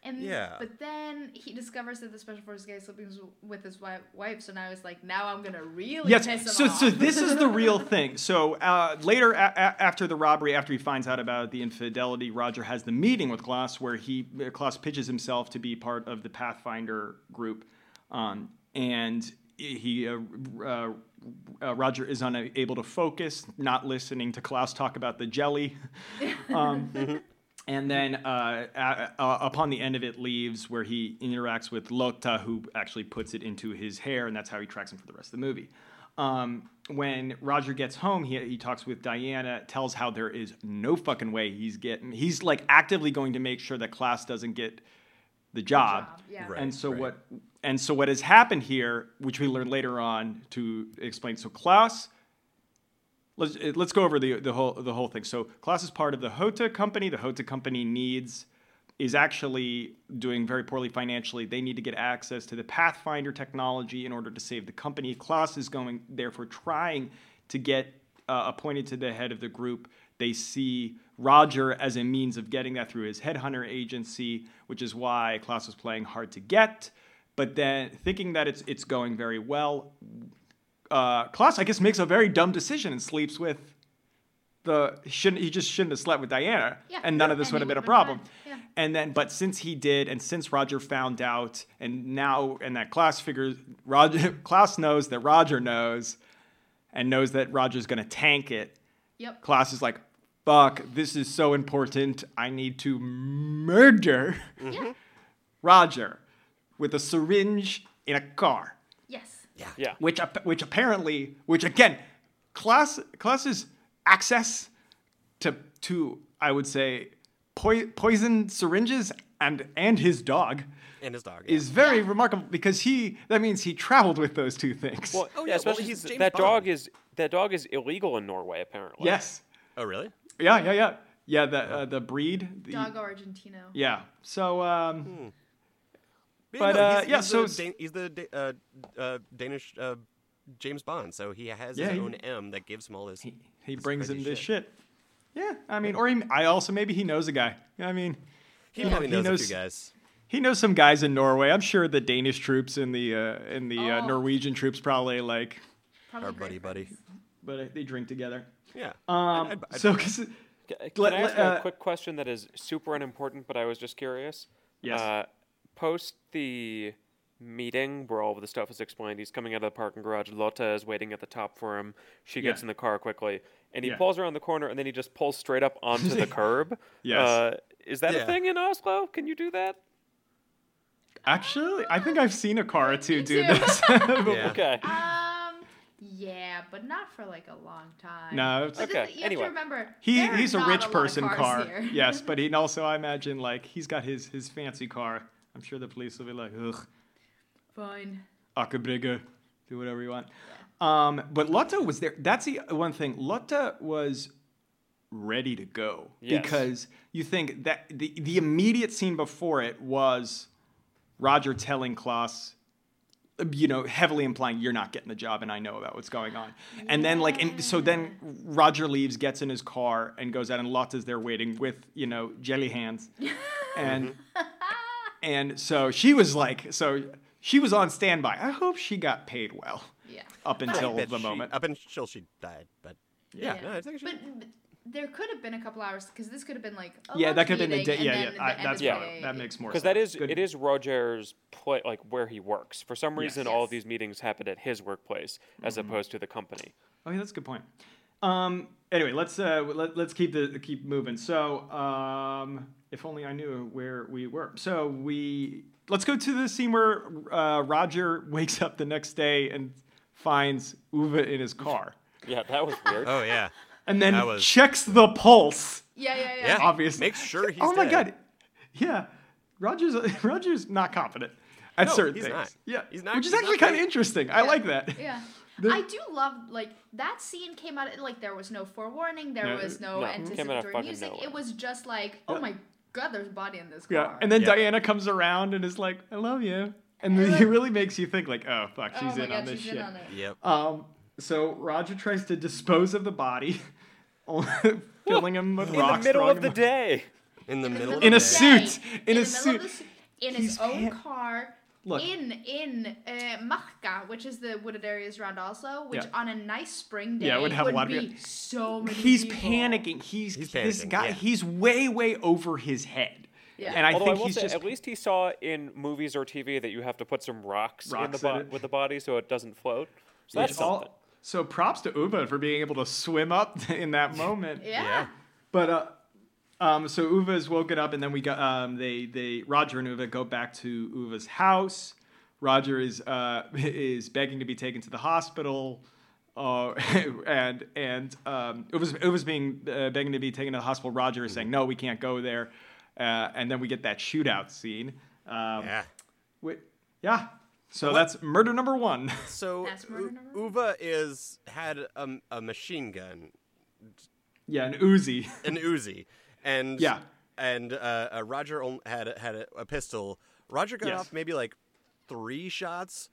And Yeah. but then he discovers that the special forces guy is sleeping with his wife. wife so now he's like, now I'm gonna really piss him Yes. So, off. so this is the real thing. So uh, later, a- a- after the robbery, after he finds out about the infidelity, Roger has the meeting with Klaus, where he Klaus pitches himself to be part of the Pathfinder group, um, and he uh, uh, uh, Roger is unable to focus, not listening to Klaus talk about the jelly. Um, and then uh, a- uh, upon the end of it leaves where he interacts with Lotta, who actually puts it into his hair, and that's how he tracks him for the rest of the movie. Um, when Roger gets home, he, he talks with Diana, tells how there is no fucking way he's getting. He's like actively going to make sure that Klaus doesn't get the job. job, yeah. Right. And so right. what? And so what has happened here, which we learn later on to explain. So Klaus let's uh, let's go over the the whole the whole thing. So Klaus is part of the Hota company. The Hota company needs is actually doing very poorly financially. They need to get access to the Pathfinder technology in order to save the company. Klaus is going therefore trying to get uh, appointed to the head of the group. They see Roger as a means of getting that through his headhunter agency, which is why Klaus was playing hard to get. But then thinking that it's it's going very well, uh, Klaus, I guess, makes a very dumb decision and sleeps with the he shouldn't he just shouldn't have slept with Diana, Yeah. and none of this And would have been a problem. Yeah. And then, but since he did, and since Roger found out, and now, and that Klaus figures Roger Klaus knows that Roger knows, and knows that Roger's gonna tank it. Yep. Klaus is like, "Fuck, this is so important. I need to murder Yeah. Roger with a syringe in a car." Yes. Yeah. Yeah. which which apparently which again class class's access to to I would say poi- poison syringes and and his dog And his dog. yeah. is very Yeah. remarkable because he that means he traveled with those two things. Well, Oh, yeah, yeah, well, especially he's James that Bond. dog is that dog is illegal in Norway apparently. yes. Oh, really? Yeah, yeah, yeah. Yeah, the uh, the breed. The, Dogo Argentino. Yeah. So um Hmm. But, no, uh, he's, yeah, he's so the Dan- he's the uh, uh, Danish uh, James Bond, so he has Yeah, his he- own M that gives him all this. he, he this brings crazy him this shit. shit. Yeah, I mean, or he, I also maybe he knows a guy. I mean, He Yeah, probably he knows, knows- a few guys. He knows some guys in Norway. I'm sure the Danish troops and the uh, and the uh, Oh. Norwegian troops probably like, Probably Our great buddy, buddy. but they drink together. Yeah. Um, I'd- I'd- I'd- so 'cause- Ca- Can Let- I ask let- uh, a quick question that is super unimportant, but I was just curious? Yes. Post the meeting where all of the stuff is explained, he's coming out of the parking garage. Lotta is waiting at the top for him. She gets Yeah. in the car quickly, and he Yeah. pulls around the corner, and then he just pulls straight up onto the curb. Yes. Uh, is that Yeah. a thing in Oslo? Can you do that? actually, I think I've seen a car or two do this. Yeah. Okay. Um, yeah, but not for like a long time. No, it's- But the- Okay, You have anyway. to remember, he he's a rich lot of person car. Here. yes, but he also I imagine like he's got his his fancy car. I'm sure the police will be like, ugh, Fine. Aker Brygge, do whatever you want. Um, but Lotta was there. That's the one thing. Lotta was ready to go Yes. because you think that the the immediate scene before it was Roger telling Klaus, you know, heavily implying you're not getting the job, and I know about what's going on. And then like, and so then Roger leaves, gets in his car, and goes out, and Lotta's there waiting with you know jelly hands, and and so she was like, so she was on standby. I hope she got paid well Yeah. up until the she- moment. Up until she died, but yeah, no, I think she. But, but there could have been a couple hours because this could have been like a Yeah, that could have been the day. Yeah, yeah. then I, that's Yeah. fine. the That makes more because that is Good. it is Roger's play like where he works. For some reason, all of these meetings happen at his workplace as Mm-hmm. opposed to the company. Oh, yeah, that's a good point. Um, anyway, let's uh, let, let's keep the keep moving. So, um, if only I knew where we were. So we let's go to the scene where uh, Roger wakes up the next day and finds Ove in his car, Yeah, that was weird. Oh yeah. and then was- checks the pulse. Yeah, yeah, yeah. Yeah. Obviously, makes sure he's oh my dead. god, yeah. Roger's Roger's not confident at No, certain he's things. not. Yeah, He's not- which is actually kind of great. interesting. I like that. Yeah. The- I do love like that scene came out like there was no forewarning, there No, was no, no, it came out of anticipatory music. nowhere. It was just like, oh Yeah. my god, there's a body in this Yeah, car. and then Yeah. Diana comes around and is like, "I love you," and then it really makes you think like, "Oh fuck, oh she's my in god, on this she's shit." in on it. Yep. Um, so Roger tries to dispose of the body, filling him with In rocks, the middle of the him- day. In the middle. In of a day. suit. Day, In a the suit. of the su- in He's his own pan- car. Look. in in uh, Marka, which is the wooded areas around Oslo, which Yeah. on a nice spring day Yeah, it would have a lot of be people. so many. He's people. panicking. He's, He's this guy. yeah. He's way, way over his head. Yeah. And I Although think I will he's say, just at least he saw in movies or TV that you have to put some rocks, in the in bo- it. with the body so it doesn't float. So that's it's all- so props to Ove for being able to swim up in that moment. Yeah. Yeah. But uh, um, so Ove is woken up, and then we got um, they they Roger and Ove go back to Ove's house. Roger is uh, is begging to be taken to the hospital, uh, and and um, Ove's, Ove's being uh, begging to be taken to the hospital. Roger is saying no, we can't go there, uh, and then we get that shootout scene. Um, Yeah. wi- yeah. So that's murder number one. So That's murder U- number Ove is had a, a machine gun, yeah, an Uzi. an Uzi, and Yeah. and uh, uh, Roger had a, had a, a pistol. Roger got Yes. off maybe like three shots.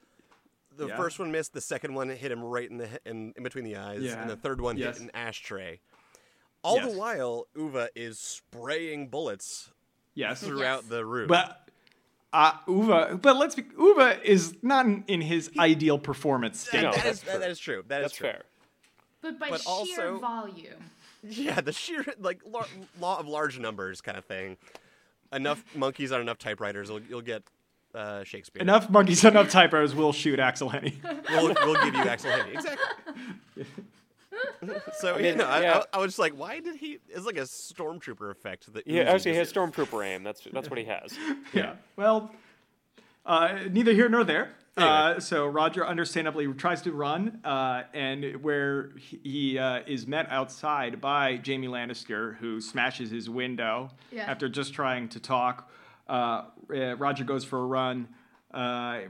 The Yeah. first one missed. The second one hit him right in the in, in between the eyes, Yeah. and the third one Yes. hit an ashtray. All Yes. the while, Ove is spraying bullets yes. throughout Yes. the room. But uh, Ove, but let's be, Ove is not in, in his ideal performance That- state. No, that that's is- that- that is true. That is That's true. fair. But by But sheer also- volume. Yeah, the sheer like law, law of large numbers kind of thing. Enough monkeys on enough typewriters, you'll, you'll get uh, Shakespeare. Enough monkeys, on enough typos will shoot Aksel Hennie. We'll, we'll give you Aksel Hennie. Exactly. so you know, I, yeah. I, I was just like, why did he? It's like a stormtrooper effect. That Yeah, Uzi actually, he has stormtrooper aim. That's that's what he has. yeah. Well, uh, neither here nor there. Uh, so Roger understandably tries to run, uh, and where he he, uh, is met outside by Jaime Lannister, who smashes his window Yeah. after just trying to talk. Uh, uh, Roger goes for a run. Uh,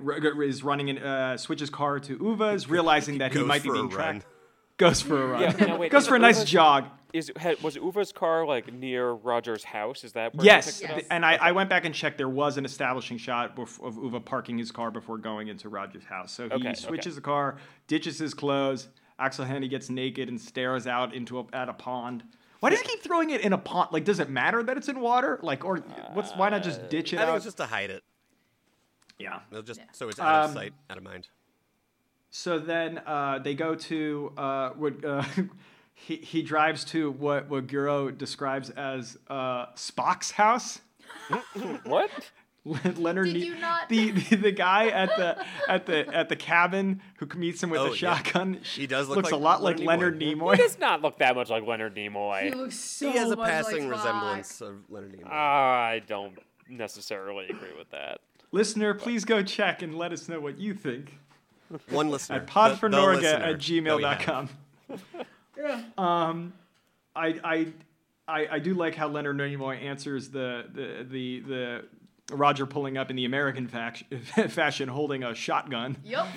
is running in, uh, switches car to Ove's, realizing that he might be being run. tracked. Goes for a run. Yeah, now wait, goes for a nice Ove's- jog. Is had, was Ove's car like near Roger's house? Is that where Yes, He it th- up? and I, I went back and checked. There was an establishing shot bef- of Ove parking his car before going into Roger's house. So he Okay, okay. switches the car, ditches his clothes. Aksel Hennie gets naked and stares out into a, at a pond. Why does he keep throwing it in a pond? Like, does it matter that it's in water? Like, or what's why not just ditch it I think out? it's just to hide it. yeah. It'll just Yeah. so it's out of Um, sight, out of mind. So then uh, they go to uh, what uh, he he drives to what what Guro describes as uh, Spock's house. what? Leonard, Did Ne- you not- the, the the guy at the at the at the cabin who meets him with Oh, a yeah. shotgun? He does look looks like a lot like Leonard Leonard Nimoy. Nimoy. He does not look that much like Leonard Nimoy. He Nimoy. looks so he has a much passing like Spock. resemblance of Leonard Nimoy. I don't necessarily agree with that. Listener, please go check and let us know what you think One listener. at the- the podfornorga listener at that we have. gmail.com. Um, I, I, I, I do like how Leonard Nimoy answers the, the, the, the Roger pulling up in the American fac- fashion holding a shotgun. Yup.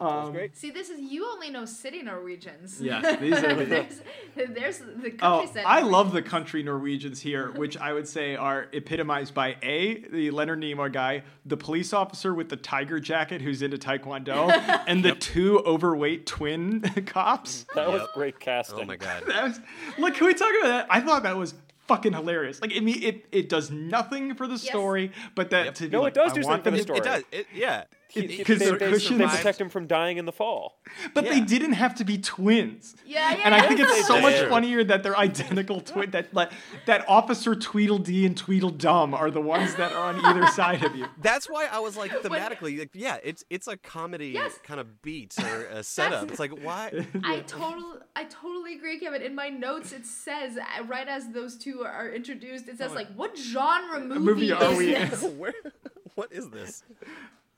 Um, great. See, this is you only know city Norwegians. Yes, these are the- there's, there's the Oh. I love the country Norwegians here, which I would say are epitomized by A, the Leonard Nimoy guy, the police officer with the tiger jacket who's into Taekwondo, and the two overweight twin cops. That was Yep. great casting. Oh my god. That was, look, can we talk about that? I thought that was fucking hilarious. Like, I mean, it, it does nothing for the story, but that Yep. to be No, like, it does I do something for the to- story. It does. It, yeah. He- It- he- 'cause they, they're they, cushions. they protect him from dying in the fall. But they didn't have to be twins. Yeah, yeah. And I think it's so They much funnier that they're identical twin that like that Officer Tweedledee and Tweedledum are the ones that are on either side of you. That's why I was like thematically, like, yeah, it's it's a comedy Yes. kind of beat or a setup. It's like why? I total, I totally agree, Kevin. In my notes, it says uh, right as those two are introduced, it says like, "What genre movie, movie are is we in?" this?" Where? What is this?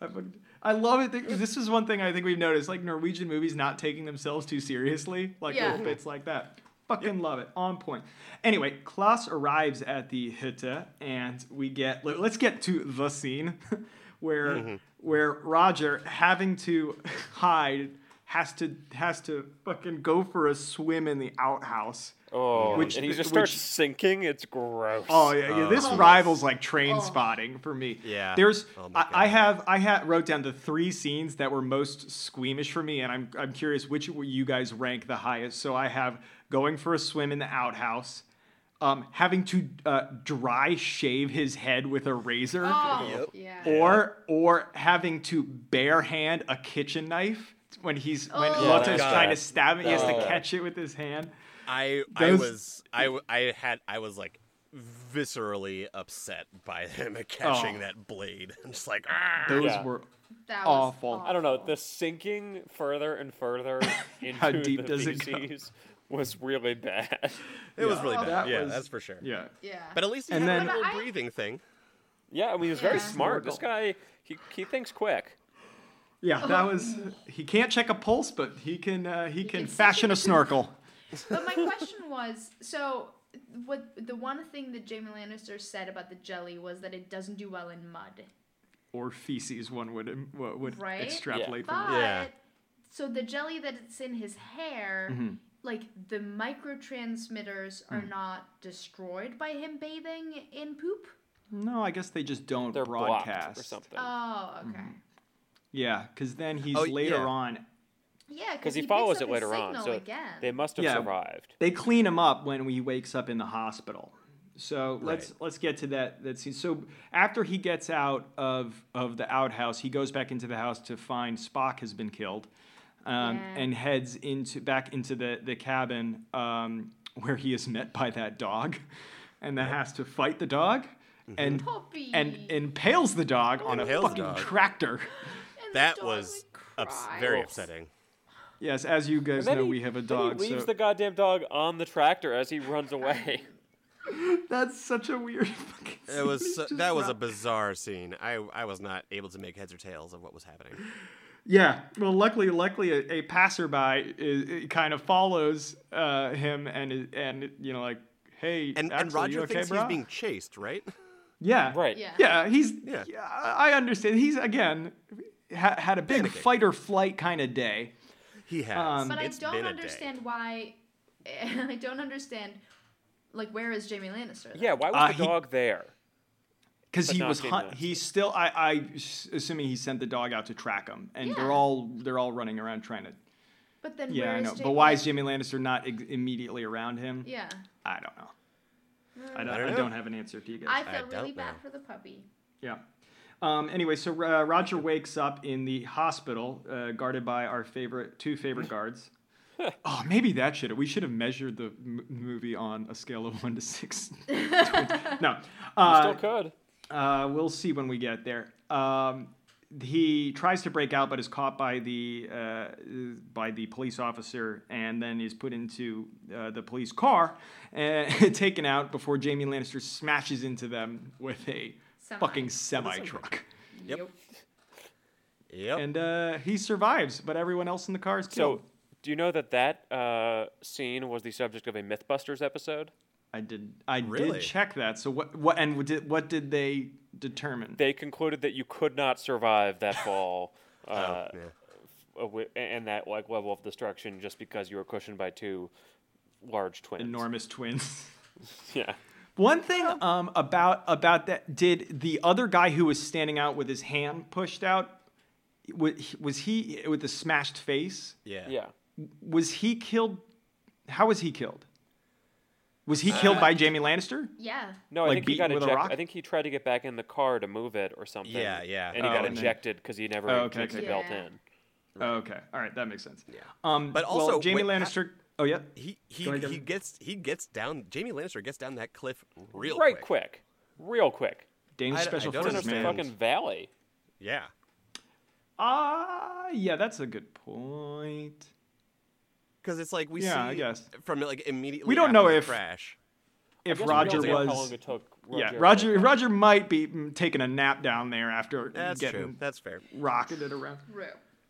I fucking- I love it. This is one thing I think we've noticed, like Norwegian movies not taking themselves too seriously, like Yeah. little bits like that. Fucking love it. On point. Anyway, Klaus arrives at the Hütte, and we get. let- Let's get to the scene where mm-hmm. where Roger, having to hide, has to has to fucking go for a swim in the outhouse. Oh, Which- and he just which- starts sinking. It's gross. Oh yeah, yeah. This Oh. rivals like train Oh. spotting for me. Yeah. There's Oh I, I have I had wrote down the three scenes that were most squeamish for me, and I'm I'm curious which you guys rank the highest. So I have going for a swim in the outhouse, um, having to uh, dry shave his head with a razor, Oh, Yep. yeah. or or having to bare hand a kitchen knife when he's when Oh. Lotte's Yeah, that- trying to stab it. He has to catch it with his hand. I I Those- was I w- I had I was like viscerally upset by him catching Oh. that blade. I'm just like, ah. Those Yeah. were That Awful. was I don't know. The sinking further and further into How deep the does it feces was really bad. it was really Oh, bad. that yeah, was- that's for sure. yeah. Yeah. But at least he And had then- a little I- breathing thing. Yeah, I mean, he was very Yeah. smart. This guy, he, he thinks quick. Yeah, that was. He can't check a pulse, but he can. Uh, he, can, can fashion a snorkel. But my question was, so what the one thing that Jaime Lannister said about the jelly was that it doesn't do well in mud, Or feces, one would um, would Right? extrapolate but from. Yeah. so the jelly that's in his hair, Mm-hmm. like the microtransmitters are Mm. not destroyed by him bathing in poop. No, I guess they just don't They're blocked broadcast. or something. Oh, okay. Mm-hmm. Yeah, because then he's Oh, later yeah. on. Yeah, Because he picks follows up it later on, so again. they must have Yeah. survived. They clean him up when he wakes up in the hospital. So let's Right. let's get to that that scene. So after he gets out of of the outhouse, he goes back into the house to find Spock has been killed, um, Yeah. and heads into back into the the cabin um, where he is met by that dog, and then has to fight the dog, and Puppy. and impales the dog on a fucking dog. tractor. That was ups- very upsetting. Yes, as you guys know, he- we have a then dog. He leaves so the goddamn dog on the tractor as he runs away. that's such a weird. Fucking It was so- Just that was a bizarre scene. I I was not able to make heads or tails of what was happening. Yeah, well, luckily, luckily, a, a passerby is, kind of follows uh, him and and you know like, hey, And and Roger you okay, thinks bro? he's being chased, right? yeah, right. Yeah. yeah, he's Yeah. yeah. I understand. He's again ha- had a big Panicking. fight or flight kind of day. He has. Um, But It's I don't been understand why. I don't understand. Like, where is Jaime Lannister? then? Yeah, why was Uh, the he- dog there? Because he was Jaime hunt. He's still. I, I assuming he sent the dog out to track him, and they're all they're all running around trying to. But then Yeah, where I is know. Jaime But why is Lan- Jaime Lannister not ex- immediately around him? Yeah. I don't know. I don't. I I don't don't, know. have an answer to you guys. I I really bad know. for the puppy. Yeah. Um, anyway, so uh, Roger wakes up in the hospital, uh, guarded by our favorite two favorite guards. oh, maybe that should have. We should have measured the m- movie on a scale of one to six. no, uh, Still could. uh, we'll see when we get there. Um, he tries to break out, but is caught by the uh, by the police officer, and then is put into uh, the police car and taken out before Jaime Lannister smashes into them with a Semi. fucking semi truck. Yep. Yep. And uh, he survives, but everyone else in the car is killed. So, do you know that that uh, scene was the subject of a MythBusters episode? I did. I Really? did check that. So what? What? And what did, what did they determine? They concluded that you could not survive that fall. Uh, Oh, yeah. uh, and that like level of destruction just because you were cushioned by two large twins. Enormous twins. Yeah. One thing um, about about that did the other guy who was standing out with his hand pushed out wa- was he with the smashed face? Yeah. Yeah. Was he killed? How was he killed? Was he killed by Jaime Lannister? Yeah. No, I Like think he got beaten with a ejected. I think he tried to get back in the car to move it or something. Yeah, yeah. And he Oh, got and ejected because he never Oh, okay, okay. the belt Yeah. in. Oh, okay, all right, that makes sense. Yeah. Um, But well, also, Jaime wait, ha- Lannister. Oh yeah. He he ahead, he gets he gets down. Jaime Lannister gets down that cliff real right quick. quick. Real quick. Danish I d- I special don't forces, the man. fucking valley. Yeah. Ah, yeah, that's a good point. Because it's like we Yeah, see I guess. from like immediately. We don't after know the if- crash. If I guess we Roger don't how long was, it took yeah, Roger, crash. Roger might be mm, taking a nap down there after That's getting true. That's fair. rocketed around,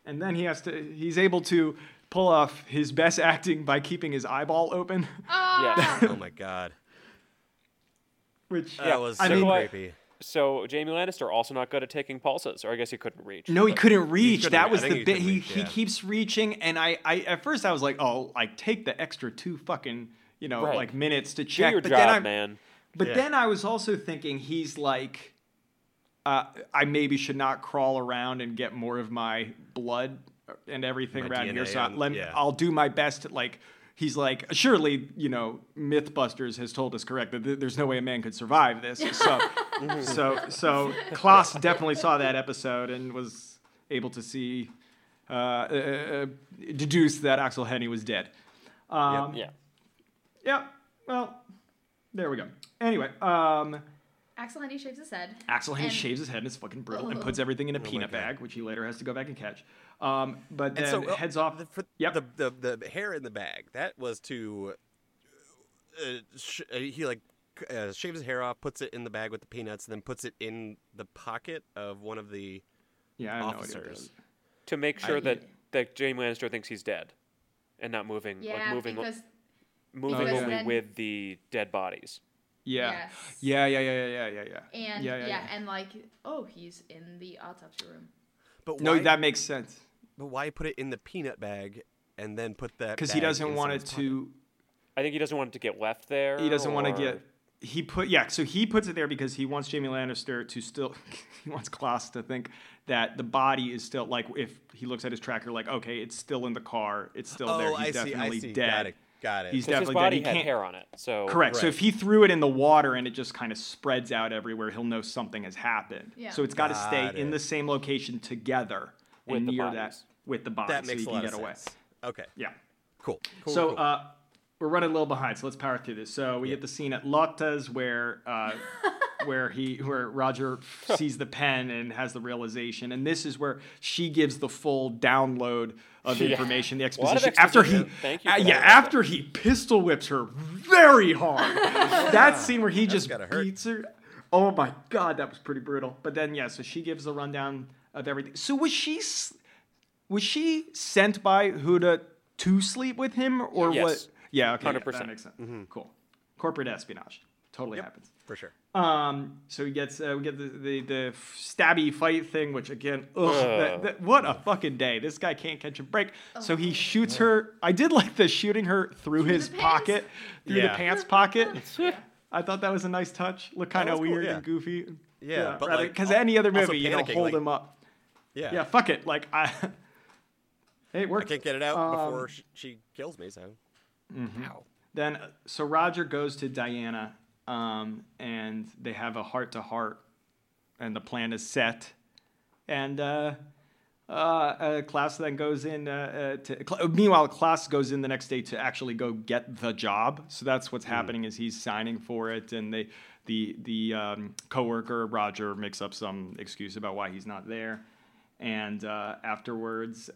and then he has to. He's able to pull off his best acting by keeping his eyeball open, Ah. oh my god. which That was I so mean- creepy. So Jaime Lannister also not good at taking pulses, or I guess he couldn't reach. No, he couldn't reach. couldn't that was the he bit. He reach, he yeah. keeps reaching, and I, I at first I was like, oh, like take the extra two fucking you know Right. like minutes to check. Do check. your but job, then I, man. But Yeah. then I was also thinking he's like, uh, I maybe should not crawl around and get more of my blood and everything My around here. DNA So I- and- let me, yeah. I'll do my best. To, like he's like, surely you know, MythBusters has told us correct that th- there's no way a man could survive this. So, so, so Klaus definitely saw that episode and was able to see, uh, uh, uh, deduce that Aksel Hennie was dead. Um, Yeah. yeah. Well, there we go. Anyway, um, Aksel Hennie shaves his head. Aksel Hennie And- shaves his head and it's fucking brutal and puts everything in a Oh peanut bag, which he later has to go back and catch. Um, but then And so uh, heads off. The, for, Yep. the, the the hair in the bag that was to. Uh, sh- uh, he like uh, shaves his hair off, puts it in the bag with the peanuts, and then puts it in the pocket of one of the yeah, I no idea. what that officers. To make sure I- that that Jaime Lannister thinks he's dead, and not moving, Yeah, like moving, because moving because only then- with the dead bodies. Yeah. Yes. yeah, yeah, yeah, yeah, yeah, yeah, yeah. and yeah, yeah, yeah, yeah. and like oh he's in the autopsy room. But No, why, that makes sense But why put it in the peanut bag and then put that? because he doesn't want it someone's pocket? to. I think he doesn't want it to get left there. He doesn't want to get. He put yeah, so he puts it there because he wants Jaime Lannister to still. he wants Klaus to think that the body is still like if he looks at his tracker like okay, it's still in the car, it's still Oh, there. He's I see. definitely I see. dead. Got it. He's it. He's 'cause his definitely body dead. He had can't- hair on it. So Correct. So if he threw it in the water and it just kind of spreads out everywhere, he'll know something has happened. Yeah. So it's got to stay Got in the same location together With and the near bodies. that with the body, that so makes he a can lot get of away. sense. Okay. Yeah. Cool. cool so cool. uh, we're running a little behind, so let's power through this. So we get the scene at Lotta's where uh, where he where Roger sees the pen and has the realization, and this is where she gives the full download of Yeah. information, the A exposition. After he. Thank you uh, for yeah, that. after he pistol whips her very hard. that scene where he just gotta hurt. beats her. Oh my god, that was pretty brutal. But then yeah, so she gives the rundown of everything. So was she was she sent by Huda to sleep with him or Yes. what? Yeah, okay, 100%. that makes sense. Cool. Corporate espionage totally Yep. happens. for sure. Um, so he gets uh, we get the, the the stabby fight thing, which again, ugh, Ugh. that, that- what a fucking day! This guy can't catch a break. So he shoots her. I did like the shooting her through, his pocket, through the pants pocket. I thought that was a nice touch. Looked kind of was cool, weird yeah. and goofy. Yeah, but, like, because any other movie, you don't hold like- him up. Yeah. Yeah, fuck it. Like I, hey, it I can't get it out Um, before sh- she kills me. So. Ow. Then, uh, so Roger goes to Diana, um, and they have a heart to heart, and the plan is set. And uh, uh, uh, Klaus then goes in uh, uh, to. Cl- meanwhile, Klaus goes in the next day to actually go get the job. So that's what's happening is he's signing for it, and they, the the um, coworker Roger makes up some excuse about why he's not there, and uh, afterwards.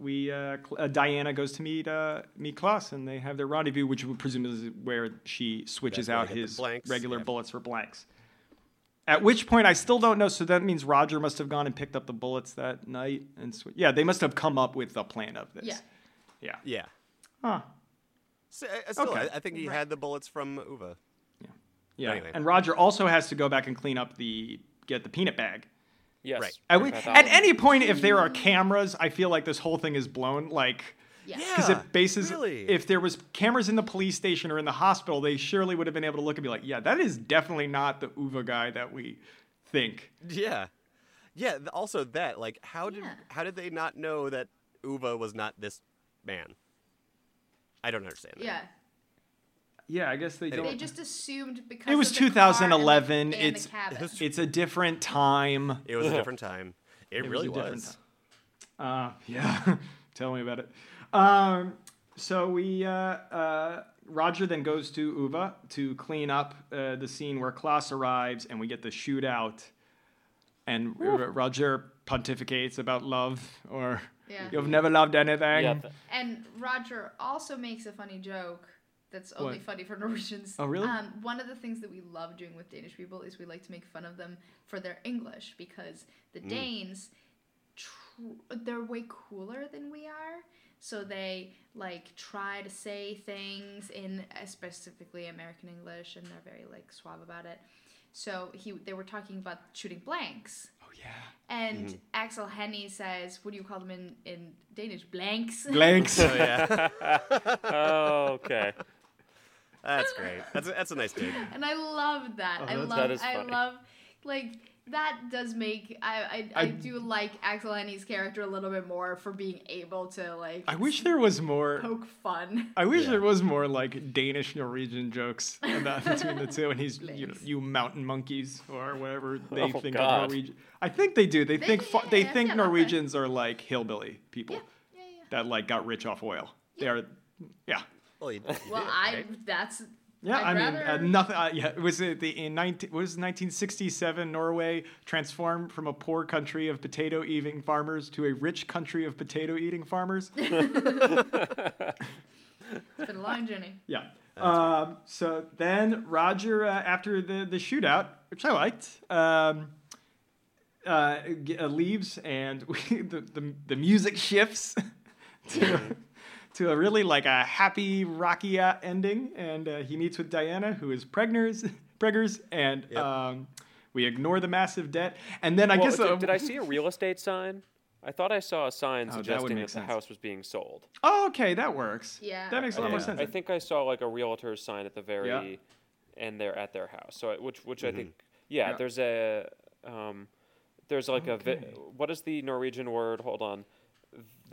Uh, we uh, uh, Diana goes to meet uh, meet Klaus, and they have their rendezvous, which we presume is where she switches That's out they get the his blanks, regular yeah. bullets for blanks. At which point, I still don't know. So that means Roger must have gone and picked up the bullets that night, and sw- yeah, they must have come up with the plan of this. Yeah. Yeah. Yeah. Huh. So, uh, still, Okay. I, I think he Right. had the bullets from Ove. Yeah. Anyway. And Roger also has to go back and clean up the get the peanut bag. Yes. Right. At, we- at any point, if there are cameras, I feel like this whole thing is blown. Like, Yeah. because Yeah, it bases really. if there was cameras in the police station or in the hospital, they surely would have been able to look and be like, yeah, that is definitely not the Ove guy that we think. Yeah. Yeah. Also, that like, how did Yeah. how did they not know that Ove was not this man? I don't understand. That. Yeah. Yeah, I guess they They don't. just assumed because It was of the car and the- 2011, and it's- cabin. It's a different time. It was a different time. It, It was really a different was. Uh, yeah, tell me about it. Um, so we, uh, uh, Roger then goes to Ove to clean up uh, the scene where Klaus arrives, and we get the shootout. And R- Roger pontificates about love, or Yeah. you've never loved anything. Yeah, And Roger also makes a funny joke that's only What? funny for Norwegians. Oh, really? Um, one of the things that we love doing with Danish people is we like to make fun of them for their English because the Danes, tr- they're way cooler than we are. So they like try to say things in uh, specifically American English, and they're very like suave about it. So he, they were talking about shooting blanks. Oh yeah. And Aksel Hennie says, "What do you call them in, in Danish? Blanks." Blanks. Oh yeah, oh, okay. That's great. That's a, that's a nice dig. and I love that. Oh, I love. that is I love, like that does make I I, I, I- do like Aksel Hennie's character a little bit more for being able to like. I wish there was more. poke fun. I wish Yeah. there was more like Danish Norwegian jokes about between the two, and he's you know you mountain monkeys or whatever they Oh, think God. of Norwegian. I think they do. They, They- think fu- yeah, they yeah, think yeah, okay. Norwegians are like hillbilly people Yeah, yeah, yeah. that like got rich off oil. They are, yeah. Well, you, you Well, did, I right? that's Yeah, I'd I mean, uh, nothing. Uh, yeah, it was it the in 19 was 1967 Norway transformed from a poor country of potato eating farmers to a rich country of potato eating farmers. it's been a long journey. Yeah. Um, so then Roger, uh, after the, the shootout, which I liked, um, uh, g- uh, leaves and we, the, the, the music shifts to, to a really like a happy, rocky uh, ending. And uh, he meets with Diana, who is preggers, preggers and Yep. um, we ignore the massive debt. And then I Well, guess. did, uh, did I see a real estate sign? I thought I saw a sign Oh, suggesting make that, the sense. house was being sold. Oh, okay, that works. Yeah. That makes a lot more sense. I think I saw like a realtor's sign at the very Yeah. end there at their house. So I- which which I think yeah, Yeah. there's a um, there's like a vi- what is the Norwegian word? Hold on.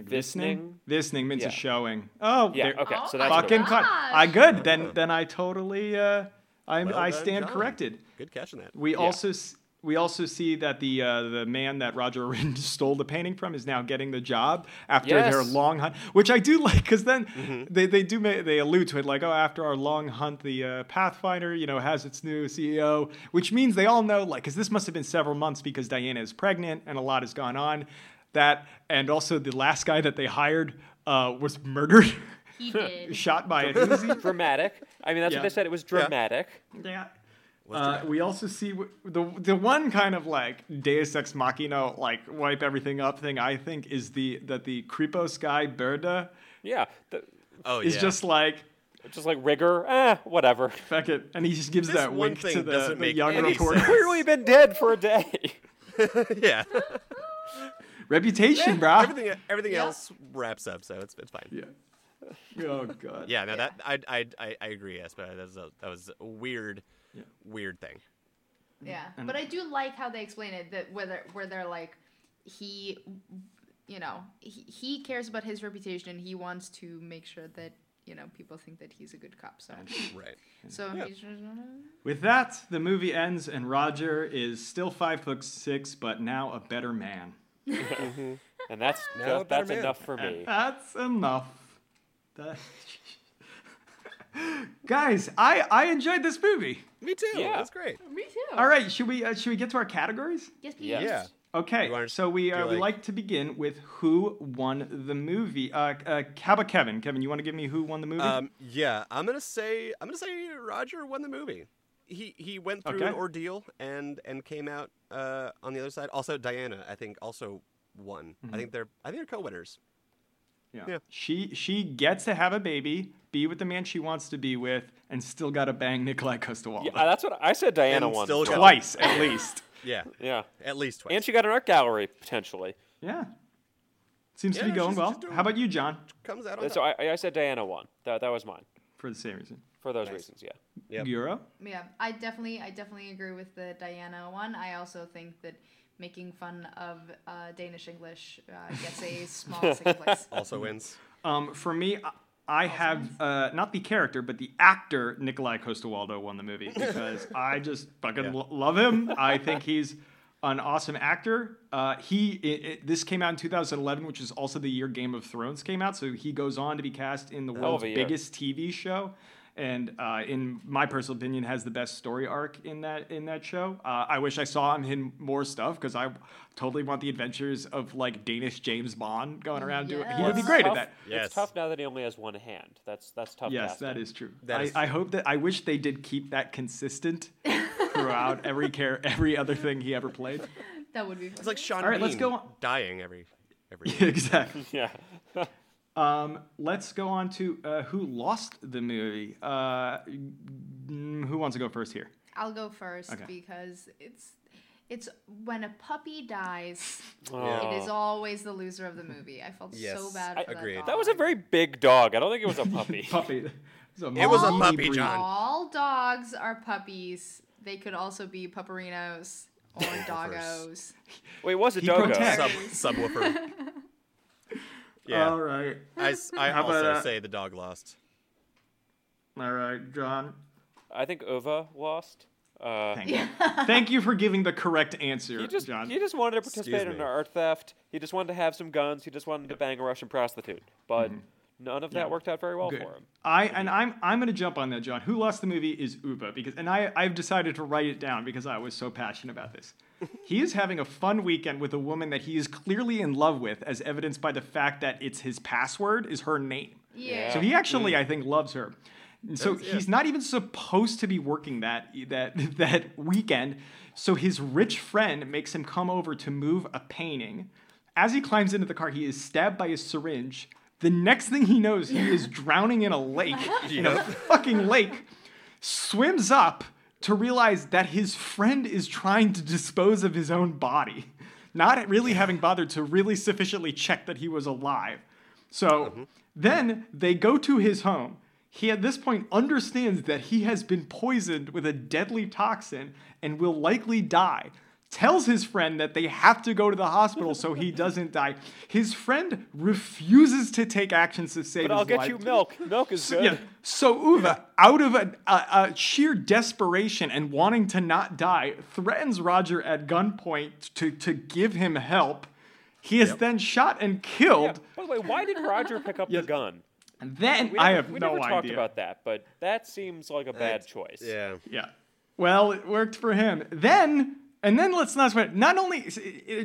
Visning. Visning means Yeah. a showing. Oh, Yeah. Okay. Oh So that's what Fucking was. cut. I good. Then then I totally uh, I Well I stand John. corrected. Good catching that. We Yeah. also we also see that the uh, the man that Roger Rin stole the painting from is now getting the job after their long hunt, which I do like because then Mm-hmm. they, they do ma- they allude to it like oh after our long hunt the uh, Pathfinder you know has its new CEO, which means they all know like because this must have been several months because Diana is pregnant and a lot has gone on, that and also the last guy that they hired uh, was murdered, He did. shot by an Uzi. Dramatic. I mean, that's Yeah. what they said. It was dramatic. Yeah. Was Uh, dramatic. we also see w- the the one kind of like Deus Ex Machina like wipe everything up thing. I think is the that the Kripos guy Brede Yeah. The, Oh is yeah. just like just like rigor. Eh, whatever. fuck it, and he just gives This that one wink thing to the, doesn't the make young any reporter. sense. Clearly been dead for a day. yeah. Reputation, eh, bro. everything everything Yeah. else wraps up, so it's it's fine. Yeah. Oh god. Yeah, no, Yeah. that I I I, I agree, yes, but that was a, that was a weird, weird thing. Yeah, And- but I do like how they explain it that whether where they're like he, you know, he, he cares about his reputation and he wants to make sure that you know people think that he's a good cop. So Right. so Yeah. he's just With that, the movie ends, and Roger is still five foot six, but now a better man. And that's No, just, that's man. enough for me. That's enough. That- Guys, I I enjoyed this movie. Me too. Yeah. That's great. me too. All right, should we uh, should we get to our categories? Yes, please. Yes. Yeah. Okay, wanna so we do uh, we like- like to begin with who won the movie. Uh, uh, how about Kevin? Kevin, you want to give me who won the movie? Um, yeah, I'm gonna say I'm gonna say Roger won the movie. He he went through an ordeal and and came out uh, on the other side. Also, Diana, I think, also won. I think they're I think they're co-winners. yeah. yeah. She she gets to have a baby, be with the man she wants to be with, and still got to bang Nikolaj Coster-Waldau Yeah, that's what I said. Diana And won. still twice at least. Yeah, Yeah, at least twice. and she got an art gallery potentially. Yeah, seems Yeah, to be going well. How about you, John? comes out on So top. I, I said Diana won. That that was mine For the same reason. For those Nice. reasons. Yeah. Yep. Guro? Yeah, I definitely, I definitely agree with the Diana one. I also think that making fun of uh, Danish English uh, gets a small second place. Also wins. Um, for me, I, I have uh, not the character, but the actor Nikolaj Coster-Waldau won the movie because I just fucking Yeah. lo- love him. I think he's an awesome actor. Uh, he it, it- this came out in 2011, which is also the year Game of Thrones came out. So he goes on to be cast in the world's biggest TV show, and uh, in my personal opinion, has the best story arc in that in that show. Uh, I wish I saw him in more stuff because I totally want the adventures of like Danish James Bond going around doing. He would be Yes. great at that. Yes. It's tough now that he only has one hand. That's that's tough. Yes, casting. that is true. That I, is I hope that I wish they did keep that consistent throughout every care every other thing he ever played. That would be. It's like Sean All right, let's Bean go on. dying every every year. exactly. Yeah. Um, let's go on to uh, who lost the movie. Uh, who wants to go first here? I'll go first Okay. because it's it's when a puppy dies, Oh. it is always the loser of the movie. I felt so Yes, bad I- for agreed. that. That was a very big dog. I don't think it was a puppy. Puppy. It was a mini puppy, breed. John. All dogs are puppies. They could also be pupperinos or doggos. Wait, was it He doggo. Sub subwoofer. Yeah, All right. I How about, also uh, say the dog lost. All right, John. I think Ove lost. Uh, Thank you. Thank you for giving the correct answer, he just John. he just wanted to participate in an art theft. He just wanted to have some guns. He just wanted to bang a Russian prostitute. But none of that Mm-hmm. Yeah. worked out very well Good. for him. I and I'm I'm gonna jump on that, John. Who lost the movie is Ove because and I I've decided to write it down because I was so passionate about this. He is having a fun weekend with a woman that he is clearly in love with, as evidenced by the fact that it's his password is her name. Yeah. So he actually, I think, loves her. And so That's- yeah. he's not even supposed to be working that that that weekend. So his rich friend makes him come over to move a painting. As he climbs into the car, he is stabbed by a syringe. The next thing he knows, he is drowning in a lake, in a fucking lake. Swims up to realize that his friend is trying to dispose of his own body, not really having bothered to really sufficiently check that he was alive. So mm-hmm. then they go to his home. He at this point understands that he has been poisoned with a deadly toxin and will likely die. Tells his friend that they have to go to the hospital so he doesn't die. His friend refuses to take actions to save But I'll get life. you milk. Milk is good. Yeah. So Ove, out of a, a, a sheer desperation and wanting to not die, threatens Roger at gunpoint to, to give him help. He is then shot and Yeah, killed. By the way, why did Roger pick up Yes. the gun? And then We I never- have we no never talked about that, but that seems like a bad choice. Yeah. Yeah. Well, it worked for him. Then, and then let's not forget, not only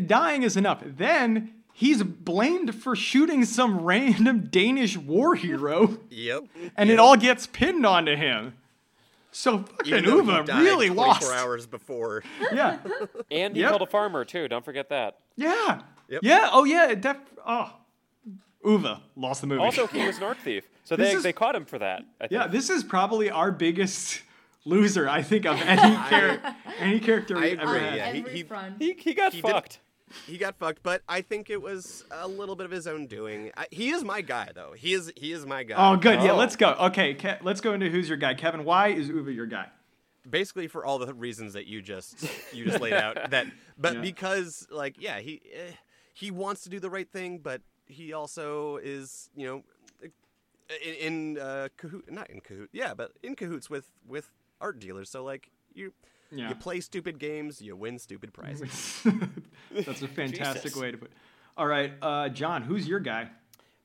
dying is enough, then he's blamed for shooting some random Danish war hero, Yep. and it all gets pinned onto him. So fucking Even though he Ove really 24 lost. hours before. Yeah. And he Yep. killed a farmer too. Don't forget that. Yeah. Yep. Yeah. Oh yeah. it Def- oh. Ove lost the movie. Also, he was an art thief, so This they, is- they caught him for that. I think. yeah. This is probably our biggest loser, I think, of any character. any character I ever agree, had. yeah. he- Every he- front. he he got He did- fucked. He got fucked, but I think it was a little bit of his own doing. I, he is my guy, though. He is he is my guy. Oh, good. Yeah. Oh. Let's go. Okay. Ke- let's go into who's your guy, Kevin. Why is Ove your guy? basically for all the reasons that you just you just laid out that but Yeah. because like yeah he eh, he wants to do the right thing but he also is you know in, in uh cahoot not in cahoot yeah but in cahoots with with art dealers so like you Yeah. you play stupid games you win stupid prizes That's a fantastic way to put. it. All right, uh, John. Who's your guy?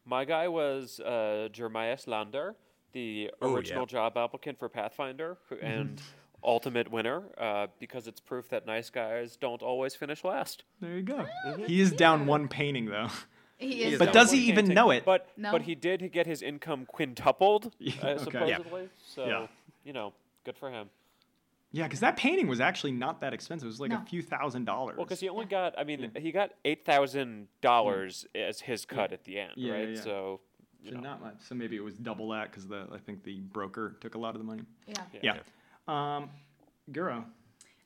My guy was uh, Jeremias Lander, the Oh, original yeah. job applicant for Pathfinder and ultimate winner, uh, because it's proof that nice guys don't always finish last. There you go. He is down one painting though. He is is. But does he even Painting. know it? But No. but he did get his income quintupled, uh, okay. supposedly. So Yeah. you know, good for him. Yeah, because that painting was actually not that expensive. It was like No. a few thousand dollars. Well, because he only got, I mean, he got eight thousand dollars as his cut at the end, Yeah, right? yeah, yeah. So, you So know, not much. So maybe it was double that because the I think the broker took a lot of the money. Yeah. Yeah. Um, Guro.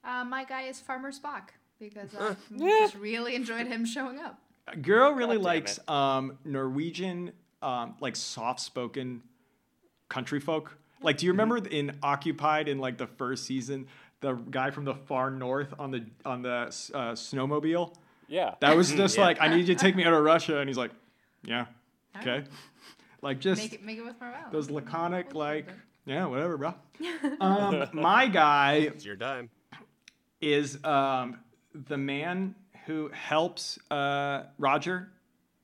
Uh, my guy is Farmer Spock because I just really enjoyed him showing up. Guro really damn likes um, Norwegian, um, like soft-spoken country folk. Like, do you remember in Occupied in like the first season, the guy from the far north on the on the uh, snowmobile? yeah. That was just Yeah. like, I need you to take me out of Russia, and he's like, yeah, okay. Like just Make it, make it with Marvel. those laconic, We'll like, yeah, whatever, bro. um, my guy It's your dime. is um, the man who helps uh, Roger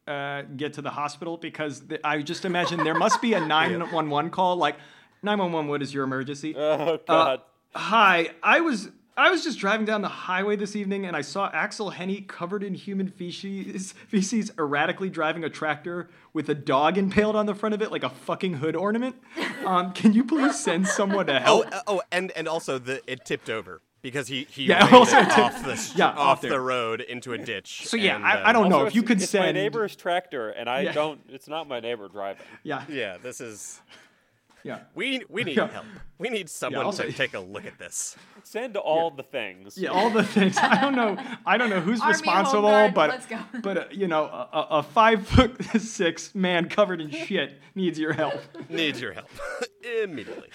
uh, get to the hospital because th- I just imagine there must be a 911 call like 911 what is your emergency? Oh God. Hi, I was I was just driving down the highway this evening and I saw Aksel Hennie covered in human feces, feces erratically driving a tractor with a dog impaled on the front of it like a fucking hood ornament. Um, can you please send someone to Oh, help? uh, oh, and and also the it tipped over because he he Yeah, also tipped- off the yeah, off there. the road into a ditch. So, yeah, and, I- I um, don't know if you could it's my neighbor's tractor, and I Yeah. don't. It's not my neighbor driving. yeah, Yeah, this is yeah. we we need Yeah. help. We need someone also- to take a look at this. Send all the things. Yeah, all the things. I don't know. I don't know who's Army, responsible, Guard, but let's go. but uh, you know, a, a a five foot six man covered in shit needs your help. Needs your help immediately.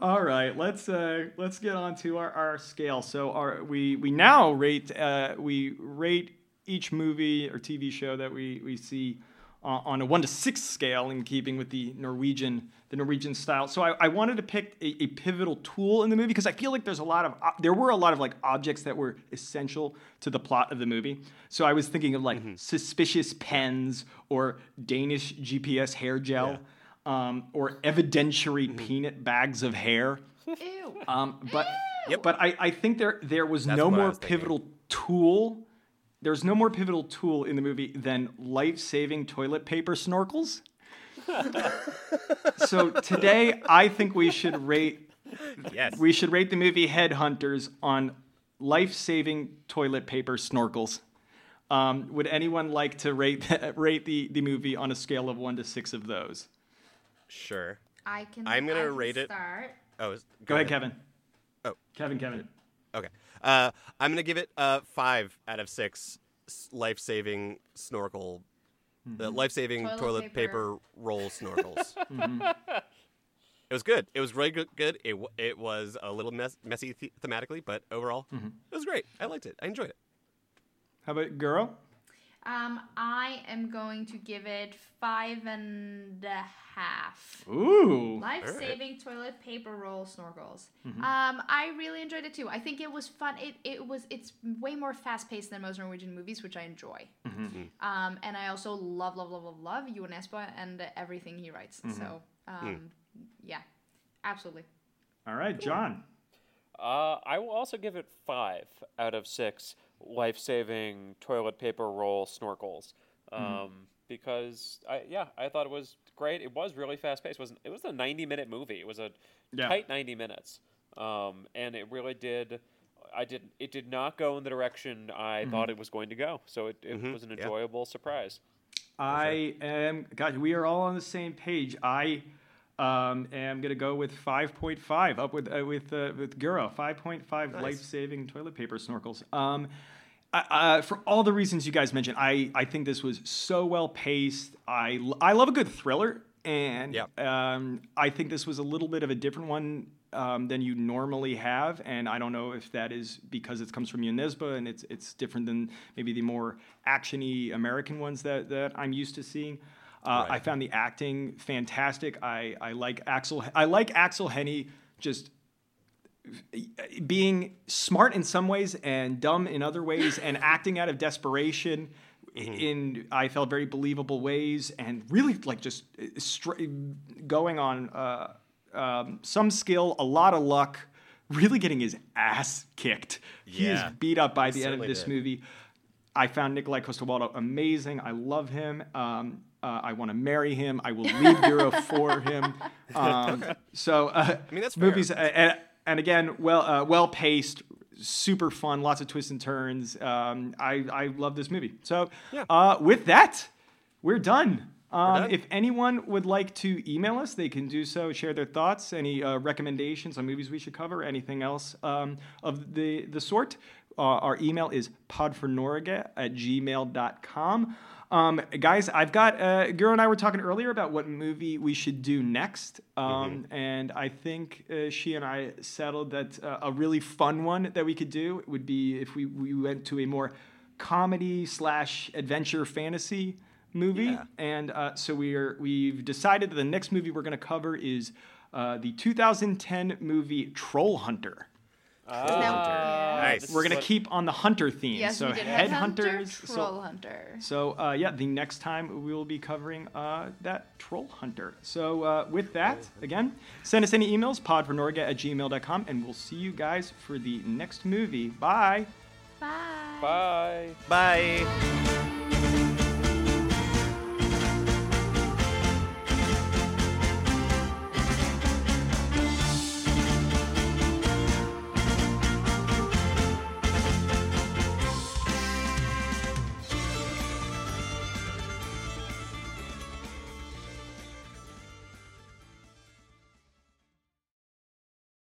All right, let's uh, let's get on to our, our scale. So our we we now rate uh, we rate each movie or TV show that we we see on a one to six scale in keeping with the Norwegian the Norwegian style. So I, I wanted to pick a, a pivotal tool in the movie because I feel like there's a lot of uh, there were a lot of like objects that were essential to the plot of the movie. So I was thinking of like suspicious pens or Danish GPS hair gel. Um, or evidentiary peanut bags of hair. Ew. Um, but Yep. but I, I think there there was That's no more was thinking. pivotal tool. There's no more pivotal tool in the movie than life-saving toilet paper snorkels. so today I think we should rate Yes. we should rate the movie Headhunters on life-saving toilet paper snorkels. Um, would anyone like to rate rate the, the movie on a scale of one to six of those? sure. I can. I'm gonna I can rate it- Oh, is- Go ahead, Kevin. Oh. Kevin, Kevin. Okay. Uh, I'm gonna give it uh, five out of six life-saving snorkel, uh, life-saving Toilet toilet, paper. paper. roll snorkels. It was good. It was really good. good. It w- it was a little mess, messy th- thematically, but overall, it was great. I liked it. I enjoyed it. How about Guro? Um, I am going to give it five and a half. Ooh. Life-saving toilet paper roll snorkels. Um, I really enjoyed it too. I think it was fun. It, it was it's way more fast-paced than most Norwegian movies, which I enjoy. Um, and I also love love love love love Jo Nesbø and everything he writes. So um, yeah, absolutely. All right, John. Uh, I will also give it five out of six life-saving toilet paper roll snorkels. Um, because I yeah I thought it was great. It was really fast-paced. It was it was a 90-minute movie. It was a Yeah. tight 90 minutes. Um, and it really did. I did. It did not go in the direction I thought it was going to go. So it, it was an yeah. enjoyable surprise. I am. God, we are all on the same page. I um, am gonna go with 5.5, up with uh, with uh, with Guro. 5.5 life-saving toilet paper snorkels. Um, I, uh, for all the reasons you guys mentioned, I I think this was so well paced. I I love a good thriller, and Yep. um, I think this was a little bit of a different one um, than you normally have, and I don't know if that is because it comes from Jo Nesbø and it's it's different than maybe the more actiony American ones that that I'm used to seeing. Uh, I found the acting fantastic. I I like Aksel. I like Aksel Hennie just being smart in some ways and dumb in other ways and acting out of desperation in I felt very believable ways and really like just uh, stra- going on uh, um, some skill, a lot of luck, really getting his ass kicked. He is beat up by he the end of this did. movie. I found Nikolaj Coster-Waldau amazing. I love him. Um, uh, I want to marry him. I will leave Guro for him. Um, so, uh, I mean, that's movies, and, and again, well, uh, well paced, super fun, lots of twists and turns. Um, I, I love this movie. So, Yeah. uh, with that, we're done. Um. If anyone would like to email us, they can do so. Share their thoughts, any uh, recommendations on movies we should cover, anything else um, of the the sort. Uh, our email is podfornorga at gmail.com. Um, guys, I've got, uh, Guro and I were talking earlier about what movie we should do next. Um, And I think uh, she and I settled that uh, a really fun one that we could do would be if we, we went to a more comedy slash adventure fantasy movie, Yeah. and uh, so we are we've decided that the next movie we're going to cover is uh, the 2010 movie Troll Hunter. Ah, Nice. We're going to keep on the hunter theme. Yes, so we did headhunters. Headhunter, so- Troll Hunter. So uh, yeah, the next time we will be covering uh, that troll hunter. So uh, with that, again, send us any emails, podfornorga at gmail.com, and we'll see you guys for the next movie. Bye. Bye. Bye. Bye.